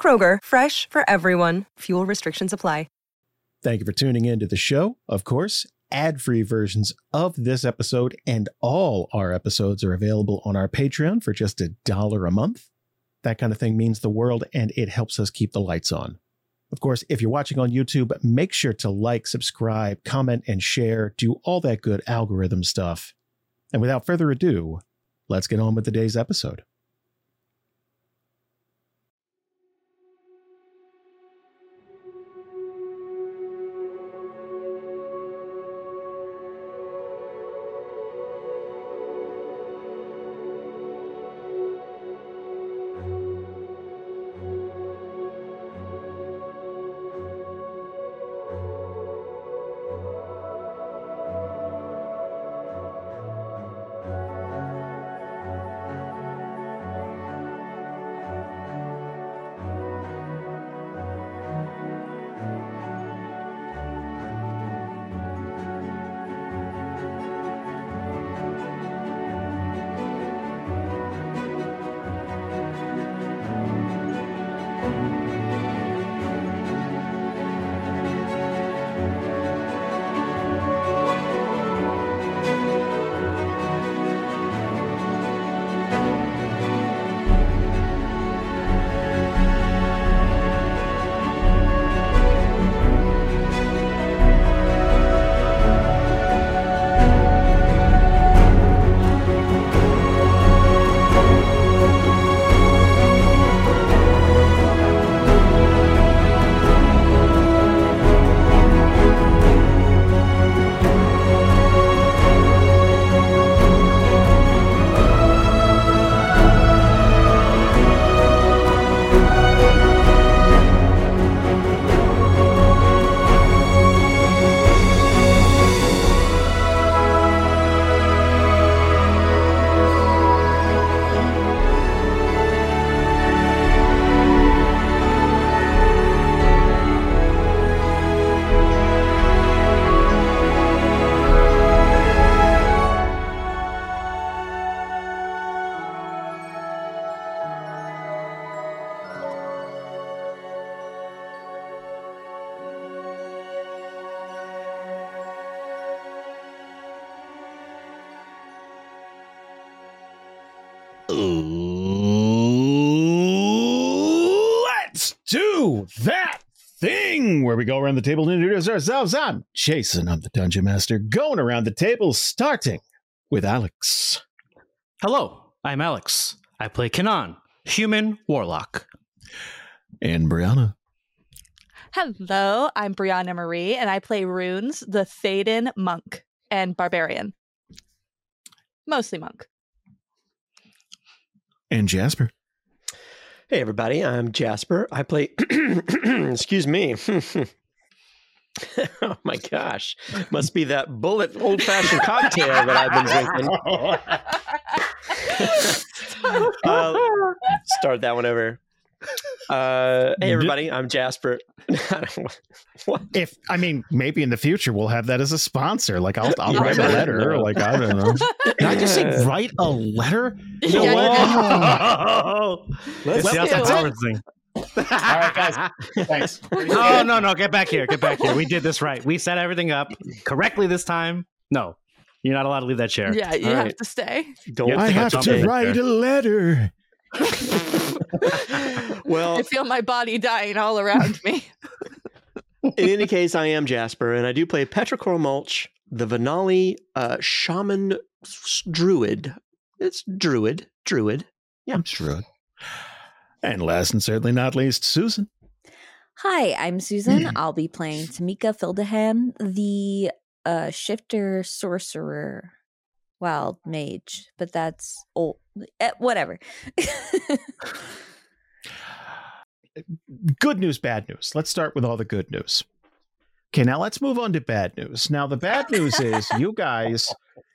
Kroger, fresh for everyone. Fuel restrictions apply. Thank you for tuning in to the show. Of course, ad free versions of this episode and all our episodes are available on our Patreon for just a dollar a month. That kind of thing means the world and it helps us keep the lights on. Of course, if you're watching on YouTube, make sure to like, subscribe, comment, and share. Do all that good algorithm stuff. And without further ado, let's get on with today's episode. Let's do that thing where we go around the table and introduce ourselves. I'm Jason, I'm the Dungeon Master, going around the table, starting with Alex. Hello, I'm Alex. I play Kanan, human warlock. And Brianna. Hello, I'm Brianna Marie, and I play Runes, the Thaden monk and barbarian. Mostly monk. And Jasper. Hey, everybody. I'm Jasper. I play. Excuse me. oh my gosh. Must be that bullet old fashioned cocktail that I've been drinking. uh, start that one over. Uh, hey, everybody. I'm Jasper. what? If I mean, maybe in the future we'll have that as a sponsor. Like I'll, I'll write a letter. Like I don't know. Did I just say write a letter? You know Yeah, what? Let's see how yeah, that well- thing. All right, guys. Thanks. Oh no, no, get back here, get back here. We did this right. We set everything up correctly this time. No, you're not allowed to leave that chair. Yeah, you All have right. to stay. Don't I have jumped to write there. a letter. well, I feel my body dying all around me. in any case, I am Jasper, and I do play Petrichor Mulch, the Venali uh, shaman druid. It's druid, druid. Yeah. I'm sure. And last and certainly not least, Susan. Hi, I'm Susan. I'll be playing Tamika Fildahan, the uh, shifter sorcerer, wild mage, but that's old. Eh, whatever. good news, bad news. Let's start with all the good news. Okay, now let's move on to bad news. Now, the bad news is you guys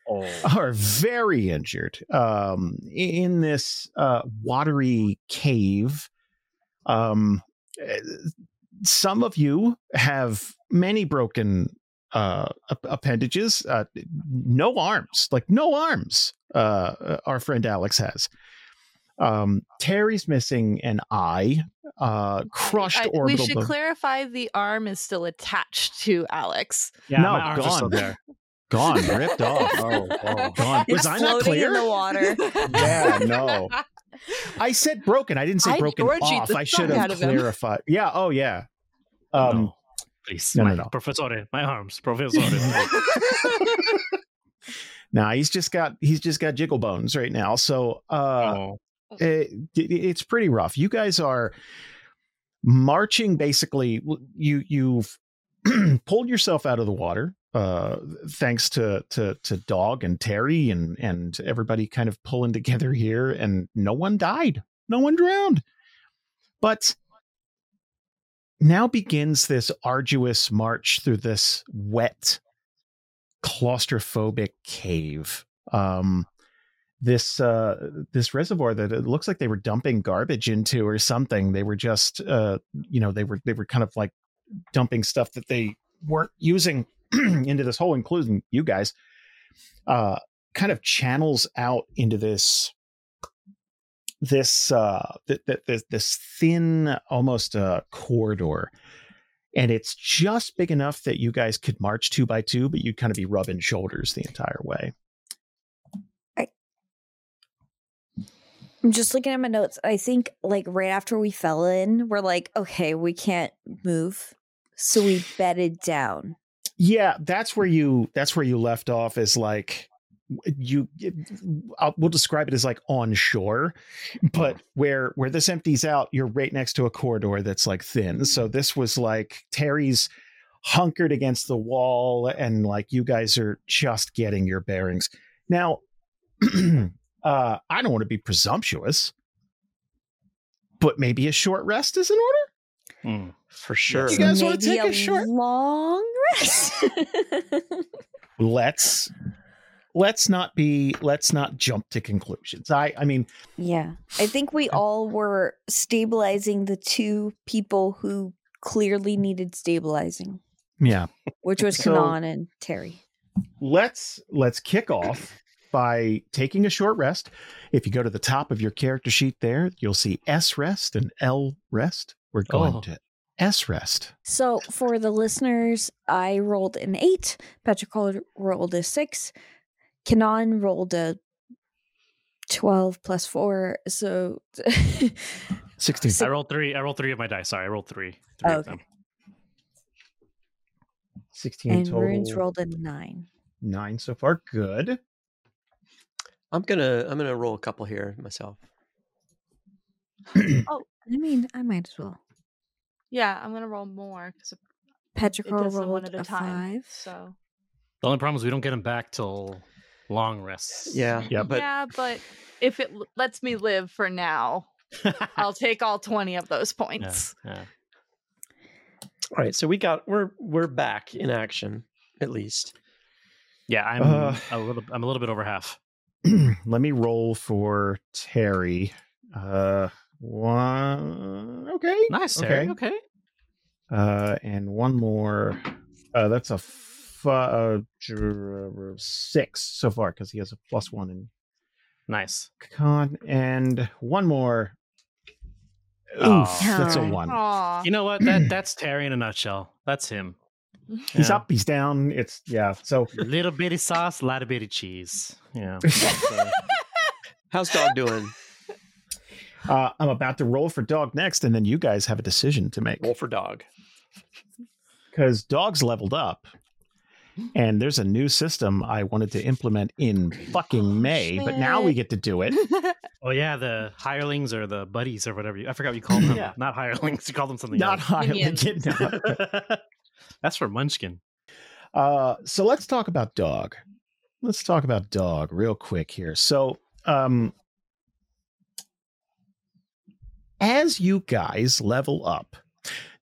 Oh. are very injured um, in this uh, watery cave. Um, eh, some of you have many broken uh, appendages, uh, no arms, like no arms. Uh, our friend Alex has. Um, Terry's missing an eye, uh, crushed I- we orbital. should bone- clarify the arm is still attached to Alex. Yeah, No, my arms still gone. there. gone, ripped off. Oh, oh. Gone. Was It's I not clear? in the water. Yeah, no. I said broken. I didn't say I broken orgied off. I should have out him. clarified. Yeah. Oh, yeah. Um, no. Please, no, no, my no. professore, my arms, professore. Nah, he's just got he's just got jiggle bones right now. So uh, oh. it, it's pretty rough. You guys are marching. Basically, you you've pulled yourself out of the water. Uh, thanks to to to Dog and Terry and and everybody kind of pulling together here, and no one died, no one drowned, but now begins this arduous march through this wet, claustrophobic cave. Um, this uh, this reservoir that it looks like they were dumping garbage into or something. They were just uh, you know they were they were kind of like dumping stuff that they weren't using into this hole, including you guys. Uh, kind of channels out into this this uh th- th- this, this thin almost uh corridor and it's just big enough that you guys could march two by two but you'd kind of be rubbing shoulders the entire way I'm just looking at my notes. I think like right after we fell in, we're like, okay, we can't move. So we bedded down. yeah that's where you that's where you left off is like you I'll, we'll describe it as like on shore but where where this empties out you're right next to a corridor that's like thin so this was like terry's hunkered against the wall and like you guys are just getting your bearings now uh i don't want to be presumptuous but maybe a short rest is in order Hmm. For sure. You guys wanna Maybe take a short- long rest? let's let's not be let's not jump to conclusions i i mean yeah. I think we all were stabilizing the two people who clearly needed stabilizing, yeah which was So- Kanan and Terry. let's let's kick off by taking a short rest if you go to the top of your character sheet there you'll see s rest and l rest we're going Oh. to s rest So for the listeners, I rolled an eight. Petrichor rolled- rolled a six. Kanan rolled a twelve plus four. So 16 I rolled three. I rolled three of my dice. Sorry, I rolled three. Three Oh, of them. 16 and total Runes rolled a nine. nine so far good I'm gonna I'm gonna roll a couple here myself. Oh, I mean, I might as well. yeah, I'm gonna roll more because it Petrichor rolled one at a, a time. five. So The only problem is we don't get them back till long rests. Yeah. Yeah, But yeah, but if it l- lets me live for now, I'll take all twenty of those yeah, points. yeah. all right, so we got we're we're back in action at least. Yeah, I'm Uh, a little. I'm a little bit over half. let me roll for terry uh one okay Nice, Terry. okay. Okay. uh and one more uh that's a f- uh, dr- six so far because he has a plus one in Nice. con and one more Oh. Oof, that's a one Aw. You know what? That that's Terry in a nutshell. That's him. he's Yeah. up he's down it's yeah so Little bitty sauce, a lot of bitty cheese. Yeah. So- How's dog doing? uh i'm about to roll for dog next and then you guys have a decision to make roll for dog. because dog's leveled up and there's a new system i wanted to implement in fucking may but now we get to do it oh yeah, the hirelings or the buddies or whatever. You, I forgot what you called them. Yeah. Not hirelings. You called them something not else. high Minions. That's for Munchkin. Uh, so let's talk about dog. Let's talk about dog real quick here. So, um, as you guys level up,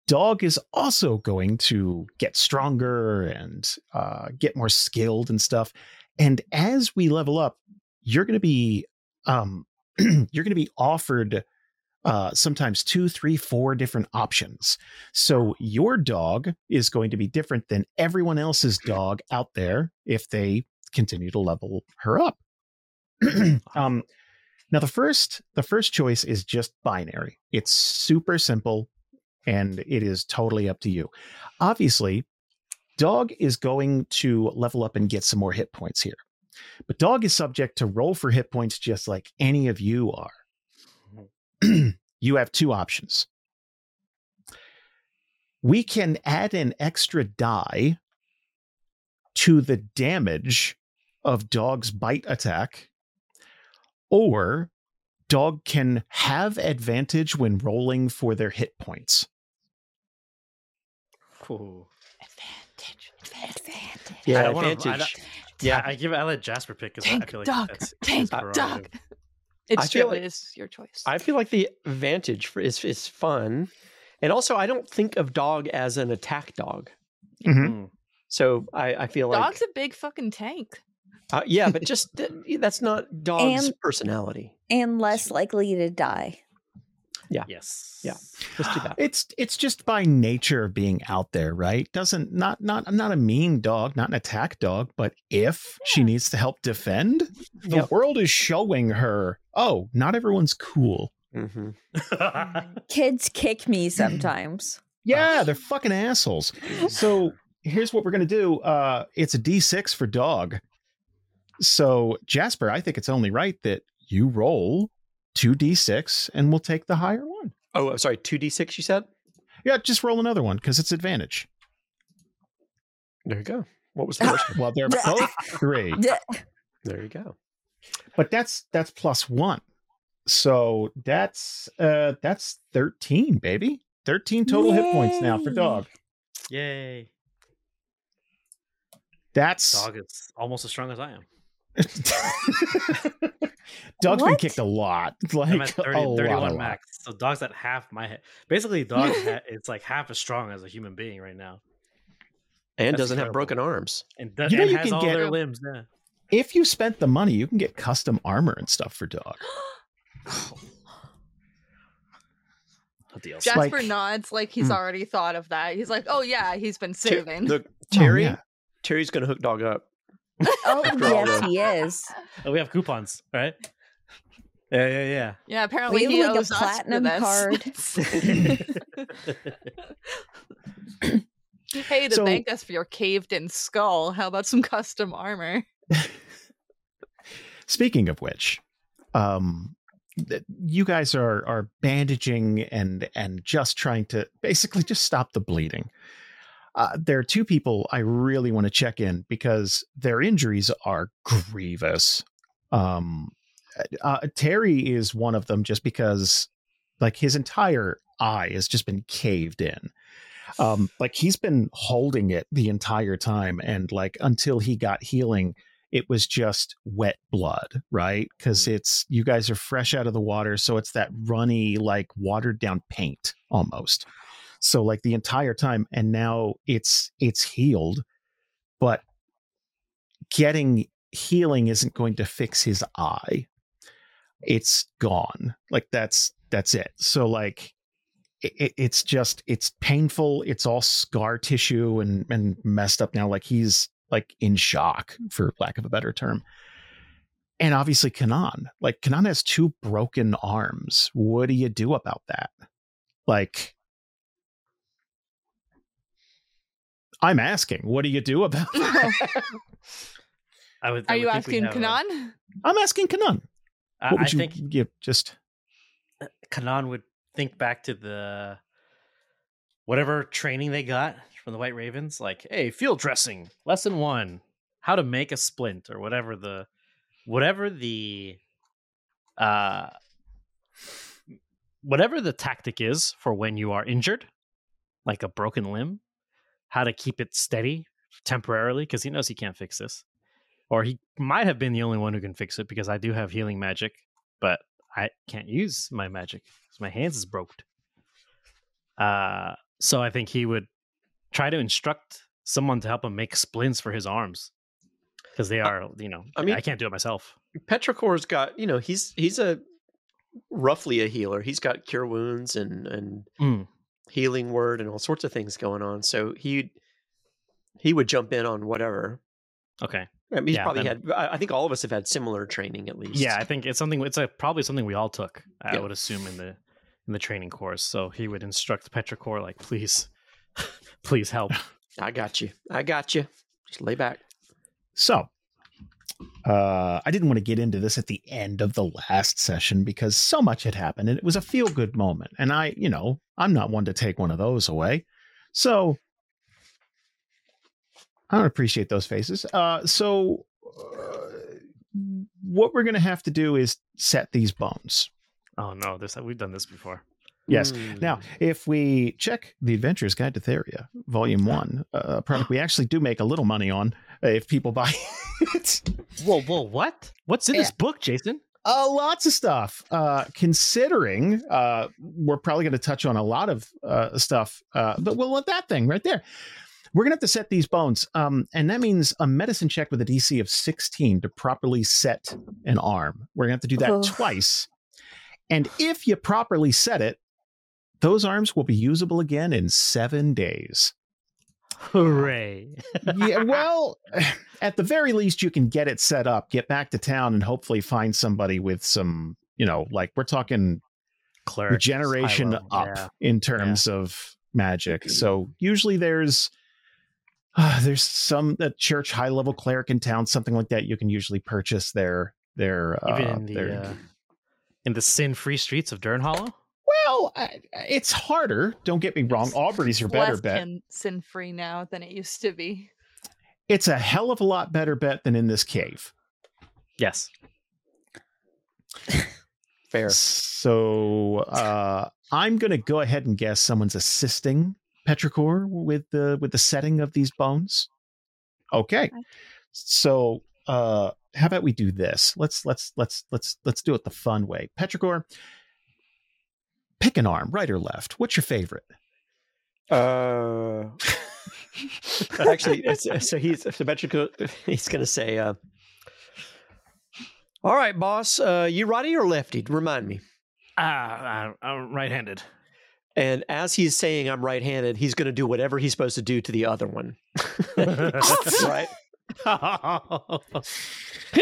Dog is also going to get stronger and uh, get more skilled and stuff. And as we level up, you're going to be um, you're going to be offered uh, sometimes two, three, four different options. So your dog is going to be different than everyone else's dog out there if they continue to level her up. um, now the first the first choice is just binary. It's super simple and it is totally up to you. Obviously, dog is going to level up and get some more hit points here. But dog is subject to roll for hit points just like any of you are. Mm-hmm. you have two options. We can add an extra die to the damage of dog's bite attack, or dog can have advantage when rolling for their hit points. Ooh. Advantage. Advantage. Yeah, I don't wanna- I advantage. don't- Yeah. I give I let Jasper pick because I Tank feel like dog. that's Tank his dog. It's I feel true. like- it is your choice. I feel like the advantage for, is is fun, and also I don't think of dog as an attack dog. Mhm. Mm. So I, I feel like Dog's a big fucking tank. uh, yeah, but just th- that's not dog's And- personality. and less likely to die. Yes. Yeah. Let's do that. It's it's just by nature of being out there, right? Doesn't not not I'm not a mean dog, not an attack dog, but if she needs to help defend, the Yep. world is showing her, oh, not everyone's cool. hmm Kids kick me sometimes. Yeah, they're fucking assholes. So here's what we're gonna do. Uh it's a D6 for dog. So Jasper, I think it's only right that you roll two D6 and we'll take the higher one. Oh, I'm sorry. Two d six. You said. Yeah, just roll another one because it's advantage. There you go. What was the first one? Well, they're both three. There you go. but that's that's plus one so that's uh that's 13 baby 13 total hit points now for dog Yay. that's Dog is almost as strong as I am. dog's been kicked a lot like I'm at 30, a lot, 31 lot. max. So dog's at half my head. Basically, dog ha- it's like half as strong as a human being right now. And That's doesn't have broken arms. And, does, You know and you has can all get- their limbs. Yeah. if you spent the money you can get custom armor and stuff for dog Jasper like- nods like he's Hmm. already thought of that. He's like, "Oh yeah, he's been saving." Look, Terry. yeah. Terry's gonna hook dog up. Oh yes, he is. Oh, we have coupons, right? Yeah, yeah, yeah. yeah, apparently We he have, like, a owes us platinum for this. hey, to So- thank us for your caved-in skull, how about some custom armor? Speaking of which, um, you guys are are bandaging and and just trying to basically just stop the bleeding. Uh, there are two people I really want to check in because their injuries are grievous. Um, uh, Terry is one of them just because, like, his entire eye has just been caved in. Um, like he's been holding it the entire time, and like until he got healing, it was just wet blood, right? Because it's you guys are fresh out of the water, so it's that runny, like watered down paint almost. So like the entire time, and now it's it's healed, but getting healing isn't going to fix his eye. It's gone. Like that's that's it. So like it, it's just it's painful. It's all scar tissue and and messed up now. Like he's like in shock, for lack of a better term. And obviously, Kanan, like Kanan has two broken arms. What do you do about that? Like, I'm asking, what do you do about that? I would. I Are you would think we asking Kanan? I'm asking Kanan. I, What would I you think give? Just Kanan would think back to the whatever training they got from the White Ravens, like, hey, field dressing, lesson one, how to make a splint or whatever the whatever the uh whatever the tactic is for when you are injured, like a broken limb, how to keep it steady temporarily, because he knows he can't fix this. Or he might have been the only one who can fix it because I do have healing magic, but I can't use my magic because my hands is broke. Uh, so I think he would try to instruct someone to help him make splints for his arms because they are, you know, I mean, I can't do it myself. Petrichor's got, you know, he's he's a roughly a healer. He's got cure wounds and and Mm. Healing word and all sorts of things going on. So he he would jump in on whatever. Okay. I mean, he's Yeah, probably then- had. I think all of us have had similar training at least. Yeah, I think it's something. It's a, probably something we all took. I Yeah. would assume in the in the training course. So he would instruct Petrichor like, please, please help. I got you. I got you. Just lay back. So, uh, I didn't want to get into this at the end of the last session because so much had happened and it was a feel good moment. And I, you know, I'm not one to take one of those away. So, I don't appreciate those faces. Uh, so, uh, what we're going to have to do is set these bones. Oh no, this we've done this before. Yes. Hmm. Now, if we check the Adventurer's Guide to Theria, Volume One, uh, a product we actually do make a little money on if people buy it. Whoa, whoa, what? What's in this book, Jason? Uh, lots of stuff. Uh, considering uh, we're probably going to touch on a lot of uh, stuff, uh, but we'll let that thing right there. We're going to have to set these bones, um, and that means a medicine check with a DC of 16 to properly set an arm. We're going to have to do that Ugh. twice. And if you properly set it, those arms will be usable again in seven days. Hooray! yeah, well, at the very least, you can get it set up, get back to town, and hopefully find somebody with some, you know, like we're talking Cleric generation up yeah. in terms of magic. So usually there's uh, there's some a church high level cleric in town, something like that. You can usually purchase their their Even uh, in the their- uh, in the sin-free streets of Dern Hollow. Well, it's harder. Don't get me wrong. Aubrey's your better Less bet. sin free now than it used to be. It's a hell of a lot better bet than in this cave. Yes. fair. So uh, I'm going to go ahead and guess someone's assisting Petrichor with the with the setting of these bones. Okay. Okay. So uh, how about we do this? Let's let's let's let's let's do it the fun way. Petrichor, pick an arm, right or left. What's your favorite? Uh, actually, it's, so he's so Petrichor, he's going to say, uh, "All right, boss. Uh, you righty or lefty? Remind me." Ah, uh, I'm right-handed. And as he's saying, "I'm right-handed," he's going to do whatever he's supposed to do to the other one. right?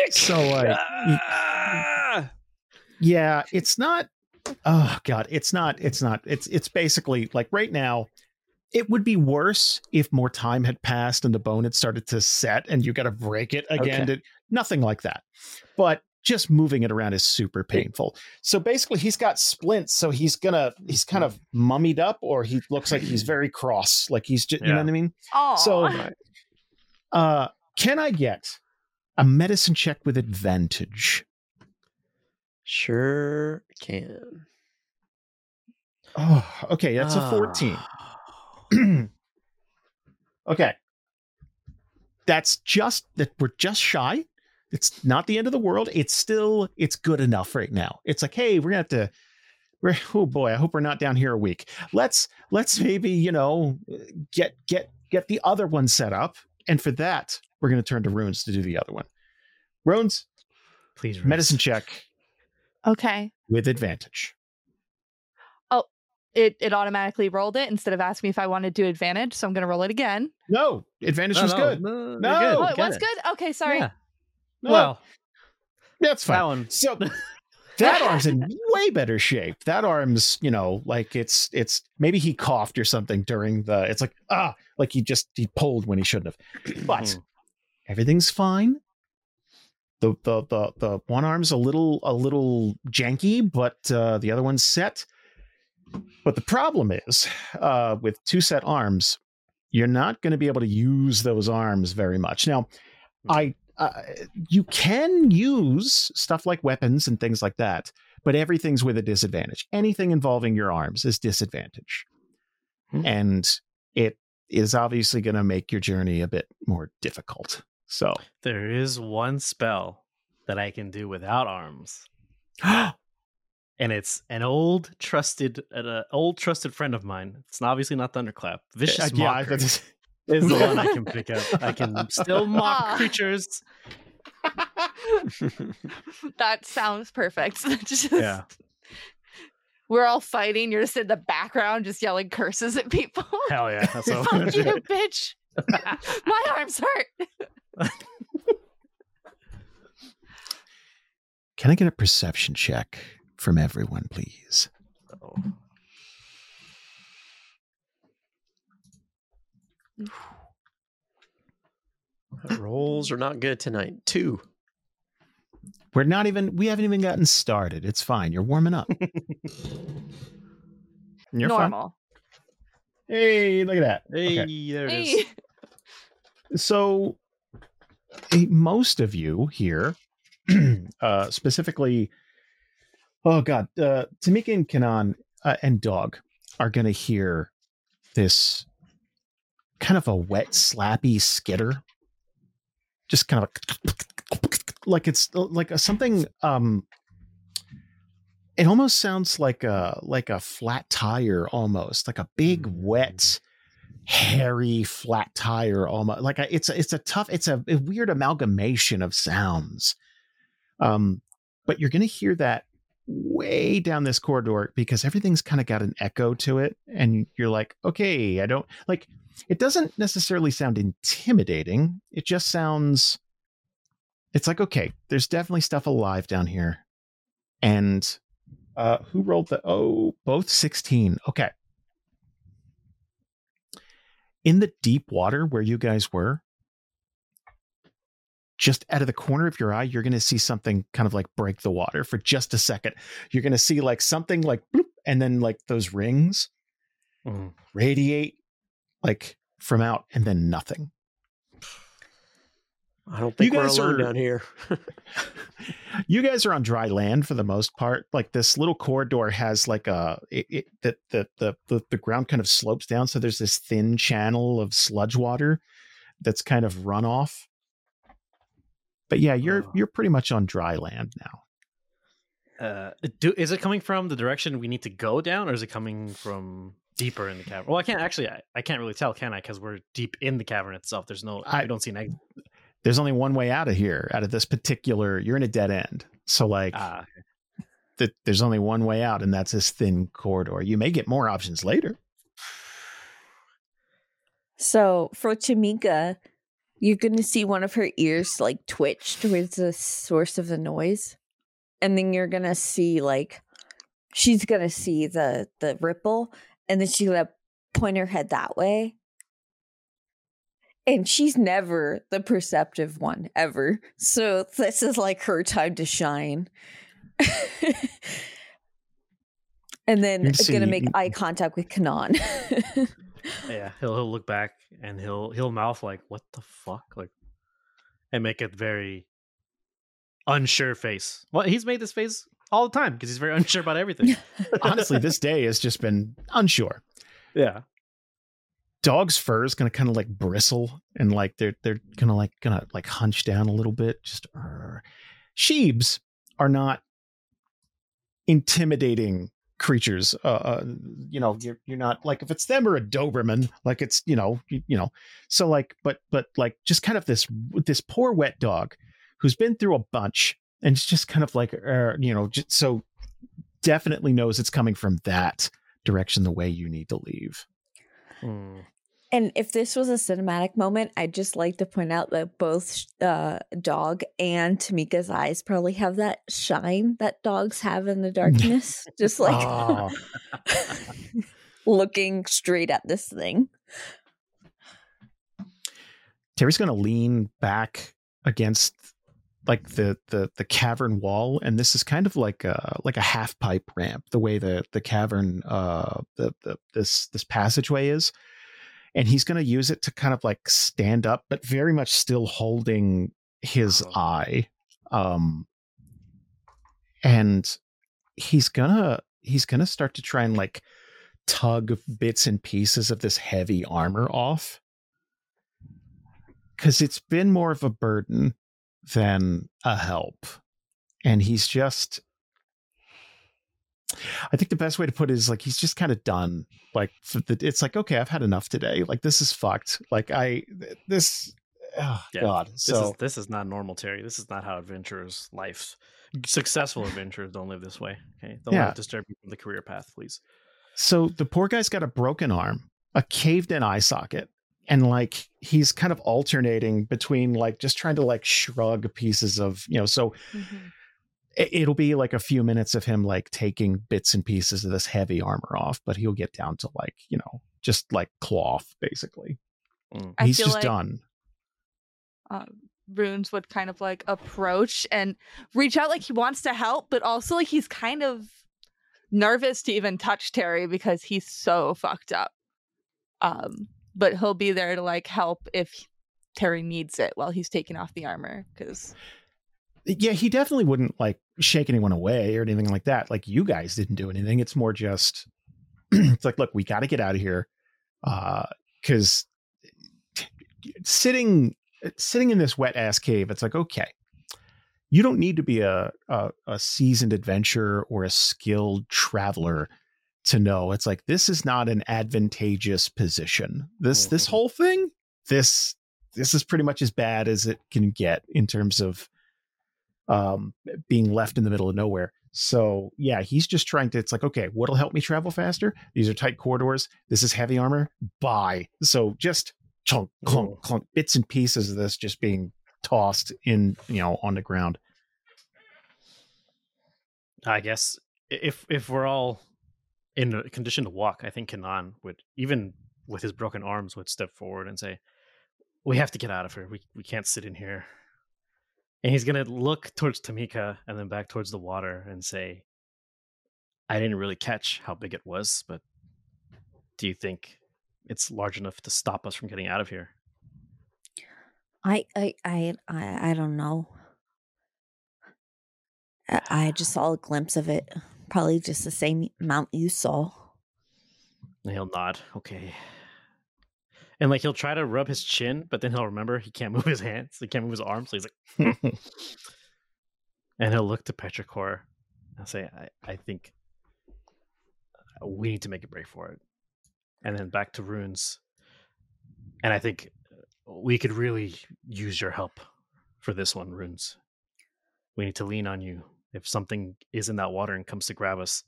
So uh, Ah! Yeah, it's not. Oh God, it's not. It's not. It's it's basically like right now. It would be worse if more time had passed and the bone had started to set and you got to break it again. Okay. To, nothing like that. But just moving it around is super painful. So basically, he's got splints. So he's gonna he's kind of mummied up, or he looks like he's very cross. Like he's just you know what I mean. Oh, So, uh, can I get a medicine check with advantage? Sure can. Oh, okay, that's a 14. Ah. okay. That's just that we're just shy. It's not the end of the world. It's still it's good enough right now. It's like, hey, we're gonna have to we're oh boy, I hope we're not down here a week. Let's let's maybe, you know, get get get the other one set up. And for that, we're gonna turn to runes to do the other one. Runes, Please, Ruth. medicine check okay. with advantage. It it automatically rolled it instead of asking me if I wanted to do advantage. So I'm going to roll it again. No, advantage No, was no, good. No, No. good. Oh, You it get was good. Okay, sorry. Yeah. No, Well, that's fine. that one. So that arm's in way better shape. That arm's, you know, like it's it's maybe he coughed or something during the it's like ah, like he just he pulled when he shouldn't have. But Mhm. everything's fine. The the the the one arm's a little a little janky, but uh the other one's set. But the problem is, uh with two set arms, you're not going to be able to use those arms very much. Now, I uh, you can use stuff like weapons and things like that, but everything's with a disadvantage. Anything involving your arms is disadvantage. Hmm. And it is obviously going to make your journey a bit more difficult. So, There is one spell that I can do without arms. and it's an old trusted, an uh, old trusted friend of mine. It's obviously not Thunderclap. Vicious Uh, yeah, Mockery that's- is the one I can pick up. I can still mock Ah. creatures. that sounds perfect. Just- Yeah. We're all fighting. You're just in the background, just yelling curses at people. Hell yeah. That's what Fuck gonna you, do. bitch. My arms hurt. Can I get a perception check from everyone, please? Oh. Rolls are not good tonight. Two. We're not even. We haven't even gotten started. It's fine. You're warming up. You're fine. Normal. Hey, look at that. Hey, Okay. there it is. Hey. So, eh, most of you here, uh, specifically, oh god, uh, Tamika and Kanan uh, and Dog are going to hear this kind of a wet, slappy skitter, just kind of a, like it's like a, something. Um, it almost sounds like a like a flat tire, almost like a big wet hairy flat tire almost like a, it's a, it's a tough it's a, a weird amalgamation of sounds. Um but you're going to hear that way down this corridor because everything's kind of got an echo to it and you're like okay i don't like it doesn't necessarily sound intimidating it just sounds it's like okay there's definitely stuff alive down here and uh who rolled the oh both 16 okay. In the deep water where you guys were, just out of the corner of your eye, you're going to see something kind of like break the water for just a second. You're going to see like something like, bloop, and then like those rings Mhm. radiate like from out, and then nothing. I don't think You we're guys alone are- down here. you guys are on dry land for the most part. Like this little corridor has like a it, it, the, the the the the ground kind of slopes down, so there's this thin channel of sludge water that's kind of runoff. But yeah, you're Oh. you're pretty much on dry land now. Uh, do is it coming from the direction we need to go down, or is it coming from deeper in the cavern? Well, I can't actually. I, I can't really tell, can I? Because we're deep in the cavern itself. There's no. I I- don't see an exit. There's only one way out of here, out of this particular. You're in a dead end, so like Ah, th- there's only one way out, and that's this thin corridor. You may get more options later. So for Tamika, you're gonna see one of her ears like twitch towards the source of the noise. And then you're gonna see like she's gonna see the the ripple and then she's gonna point her head that way. And she's never the perceptive one ever. So this is like her time to shine. and then it's gonna make eye contact with Kanan. yeah. He'll he'll look back and he'll he'll mouth like, "What the fuck?" Like, and make a very unsure face. Well, he's made this face all the time because he's very unsure about everything. Honestly, this day has just been unsure. yeah. dog's fur is gonna kind of like bristle and like they're they're gonna like gonna like hunch down a little bit just "Arr." sheebs are not intimidating creatures uh, uh you know you're you're not like if it's them or a doberman like it's you know you, you know so like but but like just kind of this this poor wet dog who's been through a bunch and it's just kind of like uh, you know just so definitely knows it's coming from that direction the way you need to leave Hmm. And if this was a cinematic moment, I'd just like to point out that both uh, dog and Tamika's eyes probably have that shine that dogs have in the darkness, just like Oh. looking straight at this thing. Terry's going to lean back against like the the the cavern wall, and this is kind of like a like a half pipe ramp. The way the the cavern uh the the this this passageway is, and he's going to use it to kind of like stand up, but very much still holding his Oh. eye. Um, and he's gonna he's gonna start to try and like tug bits and pieces of this heavy armor off because it's been more of a burden than a help and he's just I think the best way to put it is like he's just kind of done. Like the, it's like okay, I've had enough today. Like this is fucked. Like I this. Oh, Yeah, God. This So is this is not normal, Terry. This is not how adventurers' life. Successful adventurers don't live this way. Okay, don't Yeah. let it disturb you from the career path, please. So the poor guy's got a broken arm, a caved in eye socket, and like he's kind of alternating between like just trying to like shrug pieces of, you know, so it- it'll be like a few minutes of him like taking bits and pieces of this heavy armor off, but he'll get down to like, you know, just like cloth basically. Mm. He's just like- done. uh, Runes would kind of like approach and reach out like he wants to help, but also like he's kind of nervous to even touch Terry because he's so fucked up. Um, but he'll be there to like help if Terry needs it while he's taking off the armor because Yeah, he definitely wouldn't like shake anyone away or anything like that. Like you guys didn't do anything. It's more just it's like, look, we got to get out of here. Uh cuz sitting sitting in this wet ass cave, it's like, okay. You don't need to be a, a a seasoned adventurer or a skilled traveler to know it's like this is not an advantageous position. This this Mhm. whole thing, this this is pretty much as bad as it can get in terms of um being left in the middle of nowhere. So yeah, he's just trying to. It's like, okay, what'll help me travel faster? These are tight corridors. This is heavy armor. Buy. So just chunk, clunk, Ooh. clunk, bits and pieces of this just being tossed in, you know, on the ground. I guess if if we're all in a condition to walk, I think Kanan would even with his broken arms would step forward and say, "We have to get out of here. We we can't sit in here." And he's gonna look towards Tamika and then back towards the water and say, "I didn't really catch how big it was, but do you think it's large enough to stop us from getting out of here?" I I I I, I don't know. I, I just saw a glimpse of it. Probably just the same amount you saw. He'll nod. Okay. And like he'll try to rub his chin, but then he'll remember he can't move his hands. He can't move his arms. So he's like, and he'll look to Petrichor and say, I, I think uh, we need to make a break for it. And then back to runes. And I think we could really use your help for this one, runes. We need to lean on you. If something is in that water and comes to grab us,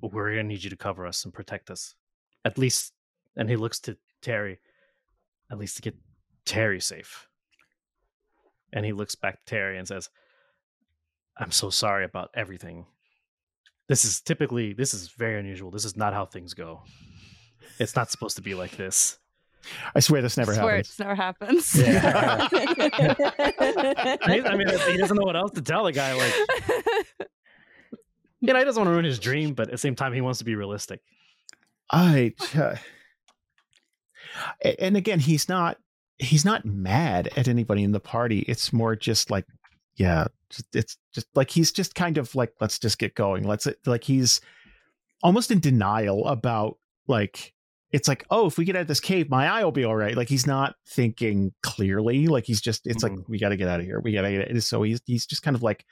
we're gonna need you to cover us and protect us. At least and he looks to Terry, at least to get Terry safe. And he looks back to Terry and says, I'm so sorry about everything. This is typically this is very unusual. This is not how things go. It's not supposed to be like this. I swear this never swear happens. it's never happens. Yeah. I, I mean, he doesn't know what else to tell the guy. Like, you know, he doesn't want to ruin his dream, but at the same time, he wants to be realistic. I uh, a- and again, he's not he's not mad at anybody in the party. It's more just like, yeah, it's just like he's just kind of like, let's just get going. Let's like he's almost in denial about like it's like, oh, if we get out of this cave, my eye will be all right. Like he's not thinking clearly. Like he's just, it's like Mhm. we got to get out of here. We got to get. It. So he's he's just kind of like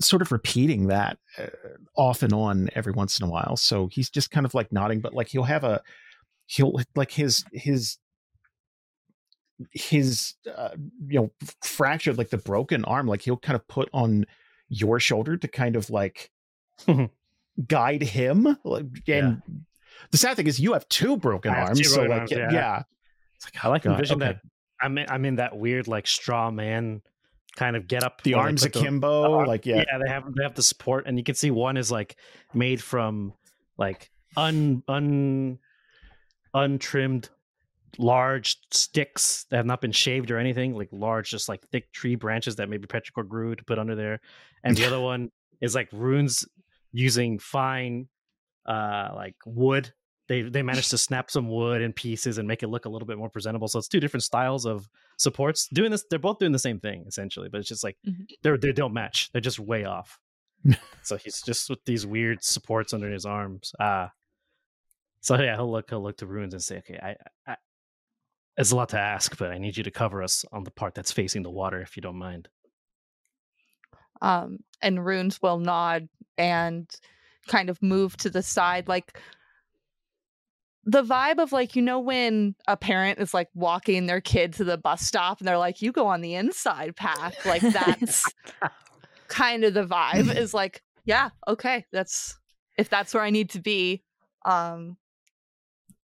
sort of repeating that uh, off and on every once in a while. So he's just kind of like nodding, but like he'll have a he'll like his his his uh, you know fractured like the broken arm like he'll kind of put on your shoulder to kind of like guide him and Yeah. the sad thing is you have two broken have arms two so broken like arms, yeah. yeah. It's like, I like God, envision okay. that I'm in, I'm in that weird like straw man kind of get up. the arms akimbo the like yeah, they have they have the support, and you can see one is like made from like un un untrimmed large sticks that have not been shaved or anything, like large, just like thick tree branches that maybe Petrichor grew to put under there, and the other one is like runes using fine uh like wood. They they managed to snap some wood in pieces and make it look a little bit more presentable. So it's two different styles of supports. Doing this they're both doing the same thing essentially but it's just like Mhm. they're they don't match. They're just way off. So he's just with these weird supports under his arms. Ah so yeah he'll look he'll look to runes and say okay I, I it's a lot to ask but i need you to cover us on the part that's facing the water if you don't mind. Um, and Runes will nod and kind of move to the side, like the vibe of like you know when a parent is like walking their kid to the bus stop and they're like you go on the inside path like that's kind of the vibe is like yeah okay that's if that's where i need to be um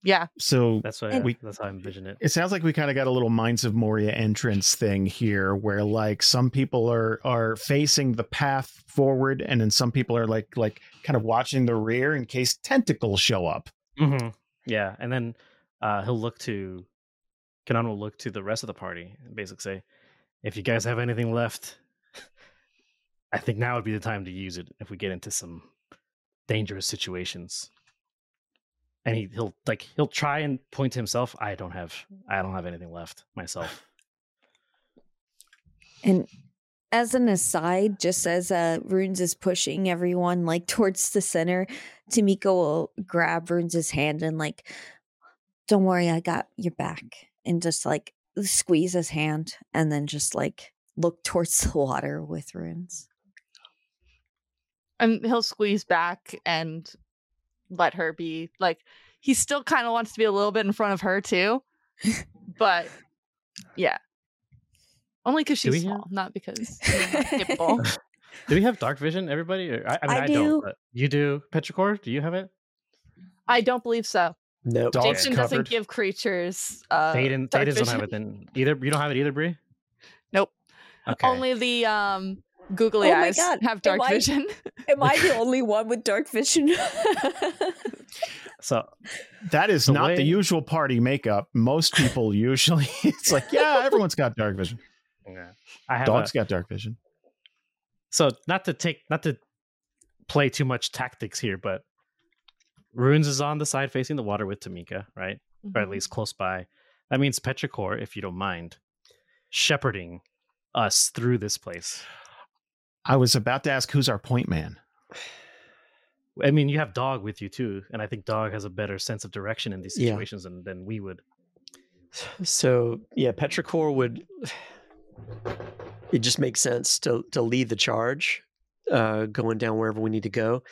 yeah So That's what And- we- that's how I envision it. it sounds like we kind of got a little Mines of Moria entrance thing here, where like some people are are facing the path forward, and then some people are like like kind of watching the rear in case tentacles show up. hmm Yeah, and then uh, he'll look to Kanan will look to the rest of the party and basically say, "If you guys have anything left, I think now would be the time to use it. If we get into some dangerous situations." And he, he'll like he'll try and point to himself. I don't have I don't have anything left myself. And as an aside, just as uh, Runes is pushing everyone like towards the center, Tamika will grab Runes' hand and like, "Don't worry, I got your back," and just like squeeze his hand, and then just like look towards the water with Runes. and he'll squeeze back and let her be like he still kind of wants to be a little bit in front of her too but yeah only because Do she's we have- small not because you know, Do we have dark vision, everybody? Or, I, I mean, I I, do. don't. But you do, Petrichor? Do you have it? i don't believe so Nope. Dog- jason doesn't give creatures uh Thaden, dark Thaden don't have it then. Either you don't have it either, Brie. Nope. Okay. only the um googly Oh my eyes God, have dark am I- vision Am I the only one with dark vision? so That is The not the usual party makeup. Most people usually it's like, yeah, everyone's got dark vision. yeah. I have Dog's a, got dark vision. so not to take not to play too much tactics here, but Runes is on the side facing the water with Tamika, right? Or at mm-hmm. least close by. That means Petrichor, if you don't mind, shepherding us through this place. I was about to ask who's our point man. I mean, you have Dog with you too, and I think Dog has a better sense of direction in these Yeah. situations than, than we would. So yeah, Petrichor would. It just makes sense to to lead the charge, uh, going down wherever we need to go.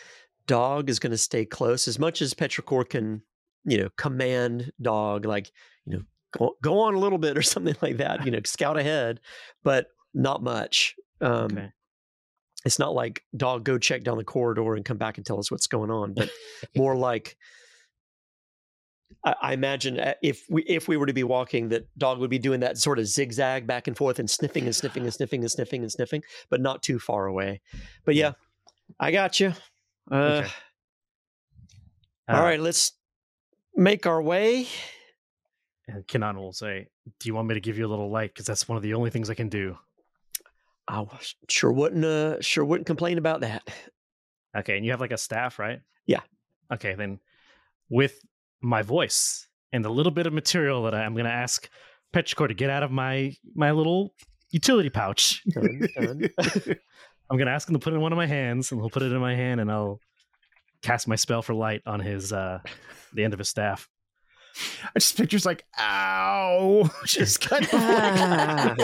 Dog is going to stay close as much as Petrichor can, you know, command Dog like you know go go on a little bit or something like that. You know, scout ahead, but not much. Um, Okay. It's not like Dog go check down the corridor and come back and tell us what's going on, but more like I, I imagine uh, if we if we were to be walking, that dog would be doing that sort of zigzag back and forth and sniffing and sniffing and sniffing and sniffing and sniffing, but not too far away. But yeah, I got you. Uh, Okay. Uh, right, let's make our way. And will say, "Do you want me to give you a little light? Because that's one of the only things I can do." I was- sure wouldn't uh, sure wouldn't complain about that. Okay, and you have like a staff, right? Yeah. Okay, then with my voice and the little bit of material that I, I'm going to ask Petrichor to get out of my my little utility pouch. Done, done. I'm going to ask him to put it in one of my hands, and he'll put it in my hand, and I'll cast my spell for light on his uh the end of his staff. I just pictures like, ow, just kind of Ah.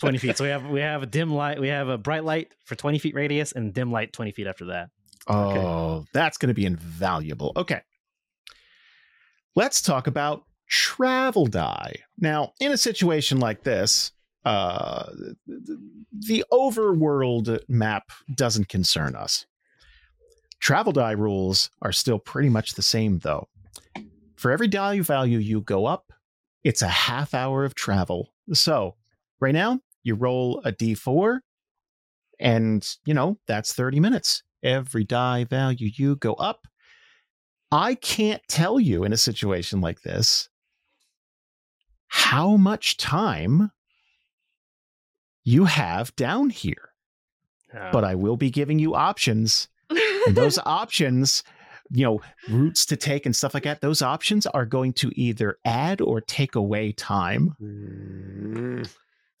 Twenty feet. So we have we have a dim light. We have a bright light for twenty feet radius, and dim light twenty feet after that. Oh, that's going to be invaluable. Okay. Let's talk about travel die. Now, in a situation like this, uh, the overworld map doesn't concern us. Travel die rules are still pretty much the same, though. For every die value you go up, it's a half hour of travel. So, right now, you roll a d4, and, you know, that's 30 minutes every die value you go up. I can't tell you in a situation like this how much time you have down here, but I will be giving you options. And those options, you know, routes to take and stuff like that, those options are going to either add or take away time. Mm,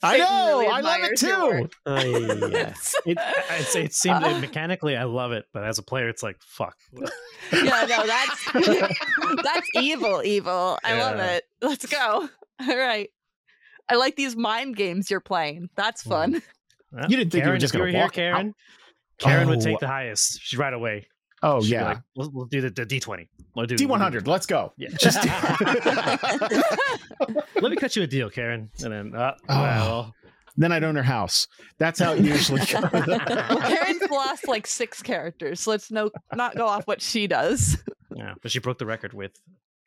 I know, really I love it too. uh, yeah. it, I'd it seemed mechanically, I love it, but as a player, it's like fuck. yeah, no, that's that's evil, evil. I love it. Let's go. All right. I like these mind games you're playing. That's fun. Well, You didn't think you were just gonna here, walk out? Karen. Karen would Oh. take the highest. She's right away. Oh She'd yeah, like, we'll, we'll do the, the D twenty. We'll do D one hundred. Let's go. Yeah. Just Let me cut you a deal, Karen. And then, uh, Oh. well, then I'd own her house. That's how it usually goes. Well, Karen's lost like six characters. So let's no not go off what she does. yeah. But she broke the record with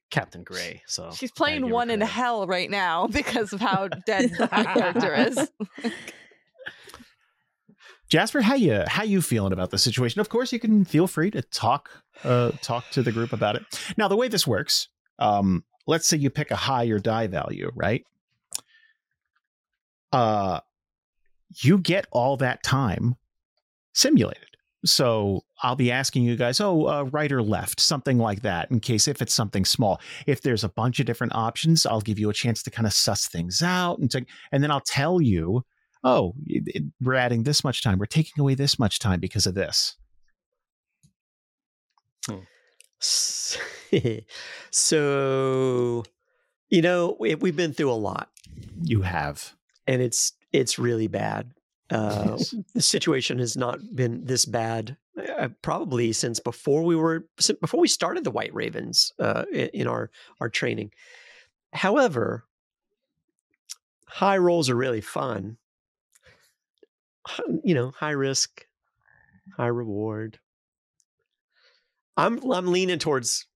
Captain Gray. So She's playing one in hell right now because of how dead that character is. Jasper, how you how you feeling about the situation? Of course, you can feel free to talk uh, talk to the group about it. Now, the way this works, um, let's say you pick a high or die value, right? Uh, you get all that time simulated. So I'll be asking you guys, oh, uh, right or left, something like that, in case if it's something small. If there's a bunch of different options, I'll give you a chance to kind of suss things out, and to, and then I'll tell you oh, it, it- we're adding this much time. We're taking away this much time because of this. S- so, you know, we, we've been through a lot, You have. and it's it's really bad. Uh, the situation has not been this bad uh, probably since before we were before we started the White Ravens uh, i- in our our training. However, high rolls are really fun. You know, high risk, high reward. I'm I'm leaning towards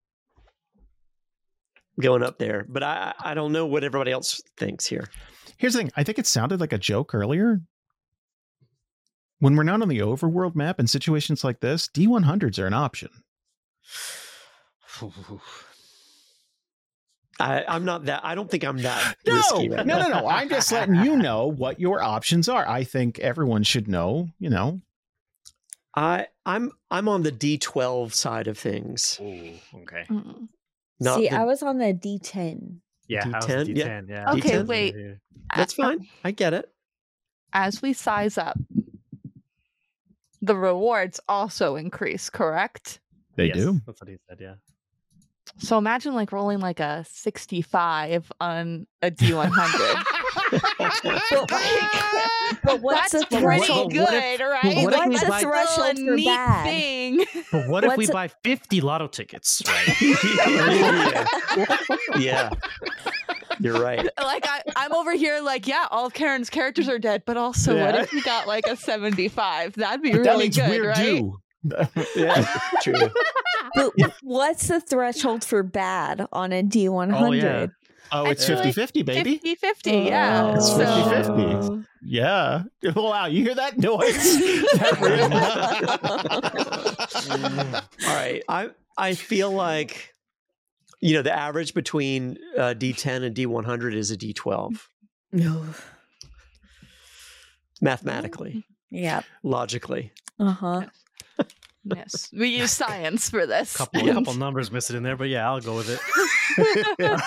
going up there, but I I don't know what everybody else thinks here. Here's the thing. I think it sounded like a joke earlier. When we're not on the overworld map in situations like this, D100s are an option. I, I'm not that. I don't think I'm that No, risky no, right no, now. no. I'm just letting you know what your options are. I think everyone should know, you know. I I'm I'm on the D12 side of things. Ooh, okay. Mm. Not See, the- I was on the D10. Yeah, I was a D10? Yeah. D10. Yeah. Okay, D10? wait. That's fine. I get it. As we size up, the rewards also increase, correct? They Yes, do. That's what he said. Yeah. So imagine like rolling like a 65 on a D100. But, like, but what's That's the pretty threshold? good, what if- right? but what if Like, we that's buy- a threshold for neat bad? thing. But what if we a- buy 50 lotto tickets, right? yeah. yeah. You're right. like I, I'm over here, like, yeah, all of Karen's characters are dead, but also, what if we got like a 75? That'd be But that really means good, we're right? due. Yeah. True. But what's the threshold for bad on a D100? Oh, yeah. Oh, it's feel 50 like 50, baby. 50 50, yeah. It's So- 50-50. Yeah. Wow, you hear that noise? That All right. I I feel like you know the average between uh, D10 and D100 is a D12 No. mathematically, Yeah. logically. Uh huh. Yes, we use science for this. couple Yeah. couple numbers missing in there, but yeah, I'll go with it.